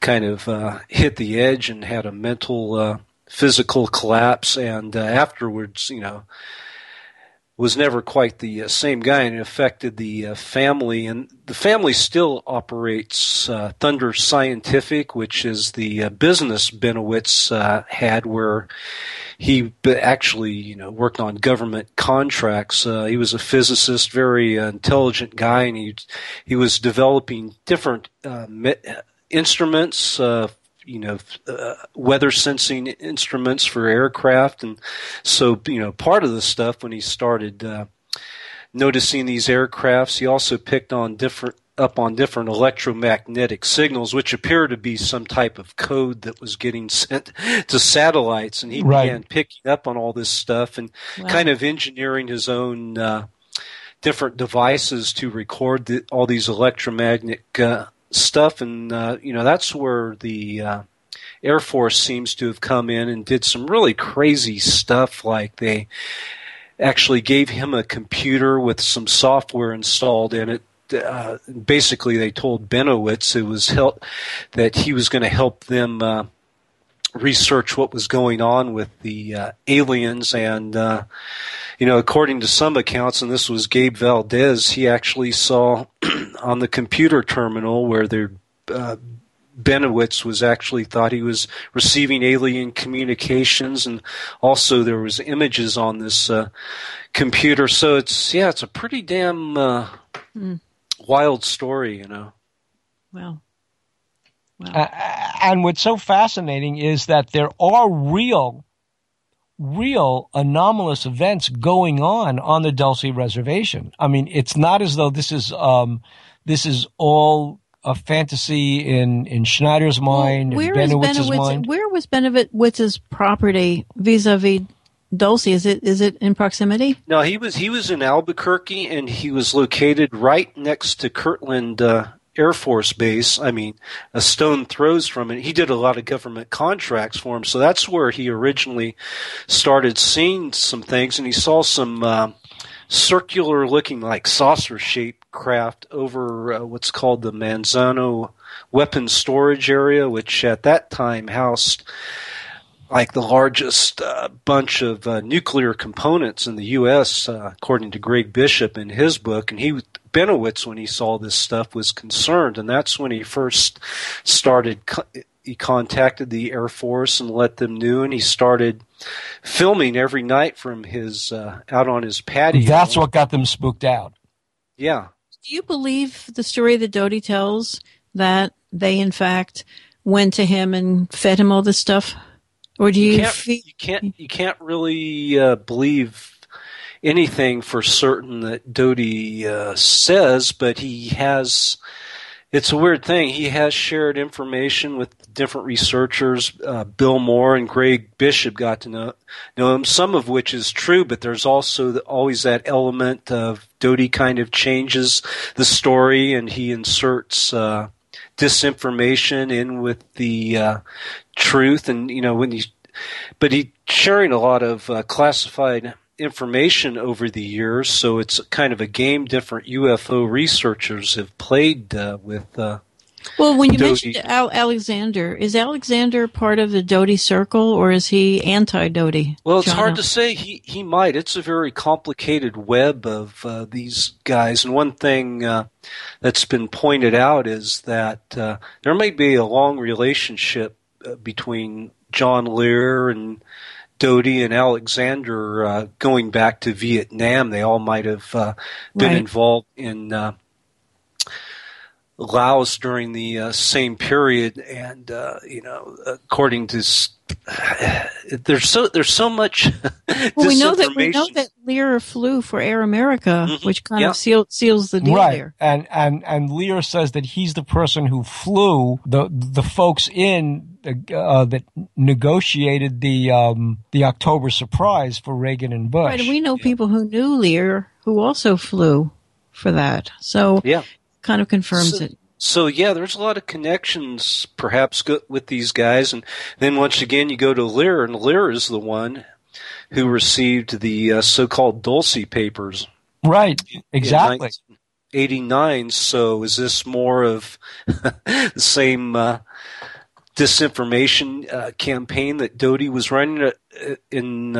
kind of uh, hit the edge and had a mental uh, physical collapse, and uh, afterwards, you know, was never quite the uh, same guy, and it affected the uh, family. And the family still operates uh, Thunder Scientific, which is the uh, business Bennewitz uh, had, where he actually, you know, worked on government contracts. Uh, he was a physicist, very intelligent guy, and he he was developing different me- instruments. You know, uh, weather sensing instruments for aircraft, and so you know, part of the stuff when he started uh, noticing these aircrafts, he also picked on different up on different electromagnetic signals, which appear to be some type of code that was getting sent to satellites, and he Right. began picking up on all this stuff and Wow. kind of engineering his own uh, different devices to record the, all these electromagnetic uh, stuff, and uh, you know that's where the uh, Air Force seems to have come in and did some really crazy stuff, like they actually gave him a computer with some software installed in it. Uh, basically, they told Bennewitz it was help that he was going to help them uh, research what was going on with the uh, aliens, and uh, you know, according to some accounts, and this was Gabe Valdez, he actually saw on the computer terminal where their uh, Bennewitz was actually thought he was receiving alien communications, and also there was images on this uh, computer. So it's yeah, it's a pretty damn uh, Mm. wild story, you know. Wow. Uh, and what's so fascinating is that there are real, real anomalous events going on on the Dulce Reservation. I mean, it's not as though this is um, this is all a fantasy in in Schneider's mind, Where in is Bennewitz's Bennewitz? mind. Where was Bennewitz's property vis-a-vis Dulce? Is it is it in proximity? No, he was he was in Albuquerque, and he was located right next to Kirtland uh, Air Force Base. I mean, a stone throws from it. He did a lot of government contracts for him, so that's where he originally started seeing some things, and he saw some uh, circular looking like saucer shaped craft over uh, what's called the Manzano weapons storage area, which at that time housed like the largest uh, bunch of uh, nuclear components in the U.S., uh, according to Greg Bishop in his book. And he, Bennewitz, when he saw this stuff, was concerned, and that's when he first started. He contacted the Air Force and let them know, and he started filming every night from his uh, out on his patio. That's what got them spooked out. Yeah. Do you believe the story that Doty tells that they in fact went to him and fed him all this stuff, or do you? can't, fe- you can't you can't really uh, believe anything for certain that Doty uh, says, but he has. It's a weird thing. He has shared information with different researchers. Uh, Bill Moore and Greg Bishop got to know, know him, some of which is true, but there's also the, always that element of Doty kind of changes the story and he inserts uh, disinformation in with the uh, truth. And, you know, when he's, but he sharing a lot of uh, classified information over the years, so it's kind of a game different UFO researchers have played uh, with. Uh, well, when you Doty. mentioned Al- Alexander, is Alexander part of the Doty circle, or is he anti-Doty? Well, it's John? hard to say. He he might. It's a very complicated web of uh, these guys. And one thing uh, that's been pointed out is that uh, there may be a long relationship uh, between John Lear and Doty and Alexander uh, going back to Vietnam. They all might have uh, been Right. involved in. Uh, Laos during the uh, same period, and uh, you know, according to there's so there's so much. Well, we know that we know that Lear flew for Air America, which kind Yeah. of seal, seals the deal right. there. And and and Lear says that he's the person who flew the the folks in uh, that negotiated the um, the October surprise for Reagan and Bush. Right, and we know people who knew Lear who also flew for that. So Yeah. Kind of confirms So- it. So yeah, there's a lot of connections perhaps with these guys, and then once again you go to Lear, and Lear is the one who received the uh, so-called Dulce papers. Right, exactly. Eighty nine. So is this more of the same uh, disinformation uh, campaign that Doty was running uh, in?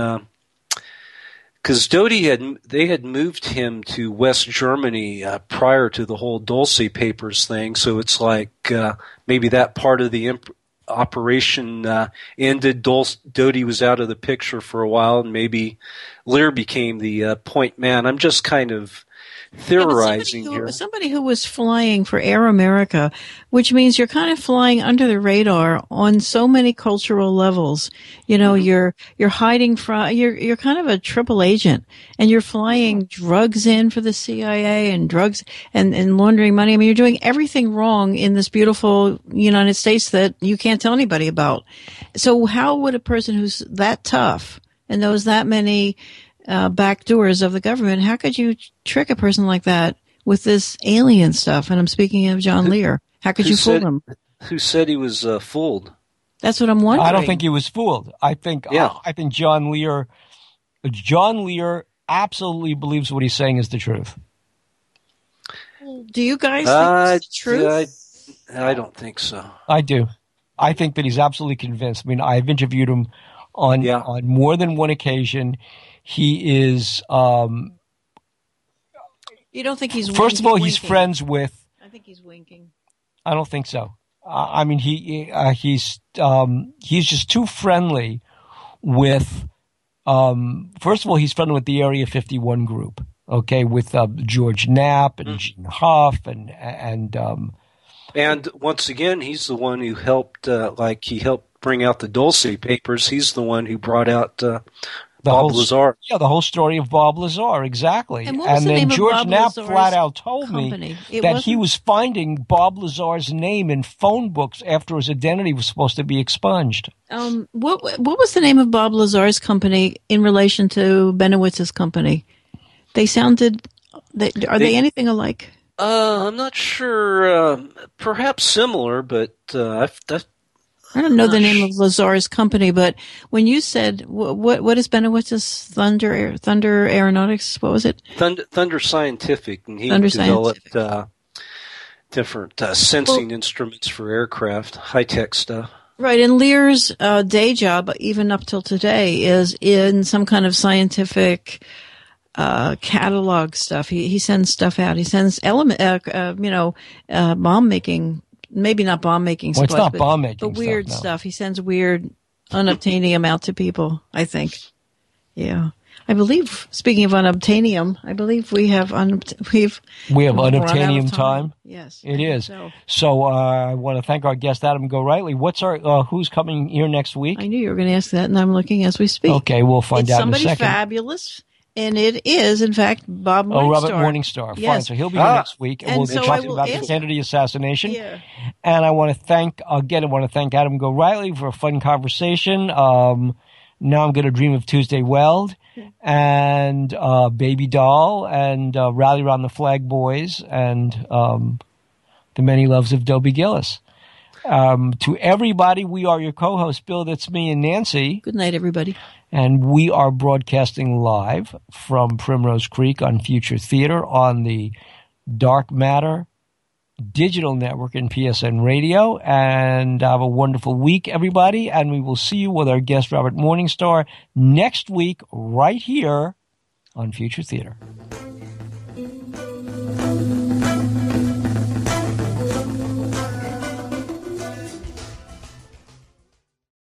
Because Doty had they had moved him to West Germany uh, prior to the whole Dulce papers thing, so it's like uh, maybe that part of the imp- operation uh, ended. Dulce, Doty was out of the picture for a while, and maybe Lear became the uh, point man. I'm just kind of theorizing Who- here. somebody who was flying for Air America, which means you're kind of flying under the radar on so many cultural levels. You know, Mm-hmm. you're you're hiding from you're you're kind of a triple agent, and you're flying drugs in for the CIA and drugs and and laundering money. I mean, you're doing everything wrong in this beautiful United States that you can't tell anybody about. So, how would a person who's that tough and knows that many uh, back doors of the government. How could you trick a person like that with this alien stuff? And I'm speaking of John Lear. How could Who you fool said- him? Who said he was uh, fooled? That's what I'm wondering. I don't think he was fooled. I think Yeah. I think John Lear John Lear absolutely believes what he's saying is the truth. Do you guys Uh, think it's the truth? I, I don't think so. I do. I think that he's absolutely convinced. I mean, I've interviewed him on on more than one occasion. He is um, you don't think he's first of all he's winking? friends with I think he's winking. I don't think so. Uh, I mean, he uh, he's um, he's just too friendly with. Um, first of all, he's friendly with the Area 51 group. Okay, with uh, George Knapp and Gene Huff and and um, And once again, he's the one who helped, uh, like he helped bring out the Dulce papers. He's the one who brought out uh, The Bob whole, Lazar. Yeah, the whole story of Bob Lazar, exactly. And what was the then name of George Bob Knapp Lazar's flat out told company? me It that he wasn't- was finding Bob Lazar's name in phone books after his identity was supposed to be expunged. Um, what what was the name of Bob Lazar's company in relation to Bennewitz's company? They sounded. They, are they, They- anything alike? Uh, I'm not sure. Um, perhaps similar, but uh, I've, I've, I don't know the name of Lazar's company, but when you said what what is Bennewitz's Thunder Thunder Aeronautics? What was it? Thunder, Thunder Scientific, and he Thunder developed uh, different uh, sensing instruments for aircraft, high tech stuff. Right, and Lear's uh, day job, even up till today, is in some kind of scientific uh, catalog stuff. He he sends stuff out. He sends element, uh, uh, you know, uh, bomb making. Maybe not bomb making. Well, it's not but- bomb-making but stuff, weird no. stuff. He sends weird unobtainium out to people. I think. Yeah, I believe. Speaking of unobtainium, I believe we have un- we've We have run out of unobtainium time. Yes, It is. so. So, uh, I want to thank our guest Adam Gorightly. What's our uh, who's coming here next week? I knew you were going to ask that, and I'm looking as we speak. Okay, we'll find it's out in a somebody fabulous, and it is, in fact, Bob Morningstar. Oh, Robert Morningstar. Fine. Yes. So he'll be here Ah. next week, and, And we'll so be I talking will about the Kennedy assassination. Yeah. And I want to thank again. I want to thank Adam Gorightly for a fun conversation. Um, now I'm going to dream of Tuesday Weld and uh, Baby Doll and uh, Rally Around the Flag Boys and um, the many loves of Dobie Gillis. Um, to everybody, we are your co-host, Bill. That's me and Nancy. Good night, everybody. And we are broadcasting live from Primrose Creek on Future Theater on the Dark Matter Digital Network and PSN Radio. And have a wonderful week, everybody. And we will see you with our guest, Robert Morningstar, next week, right here on Future Theater.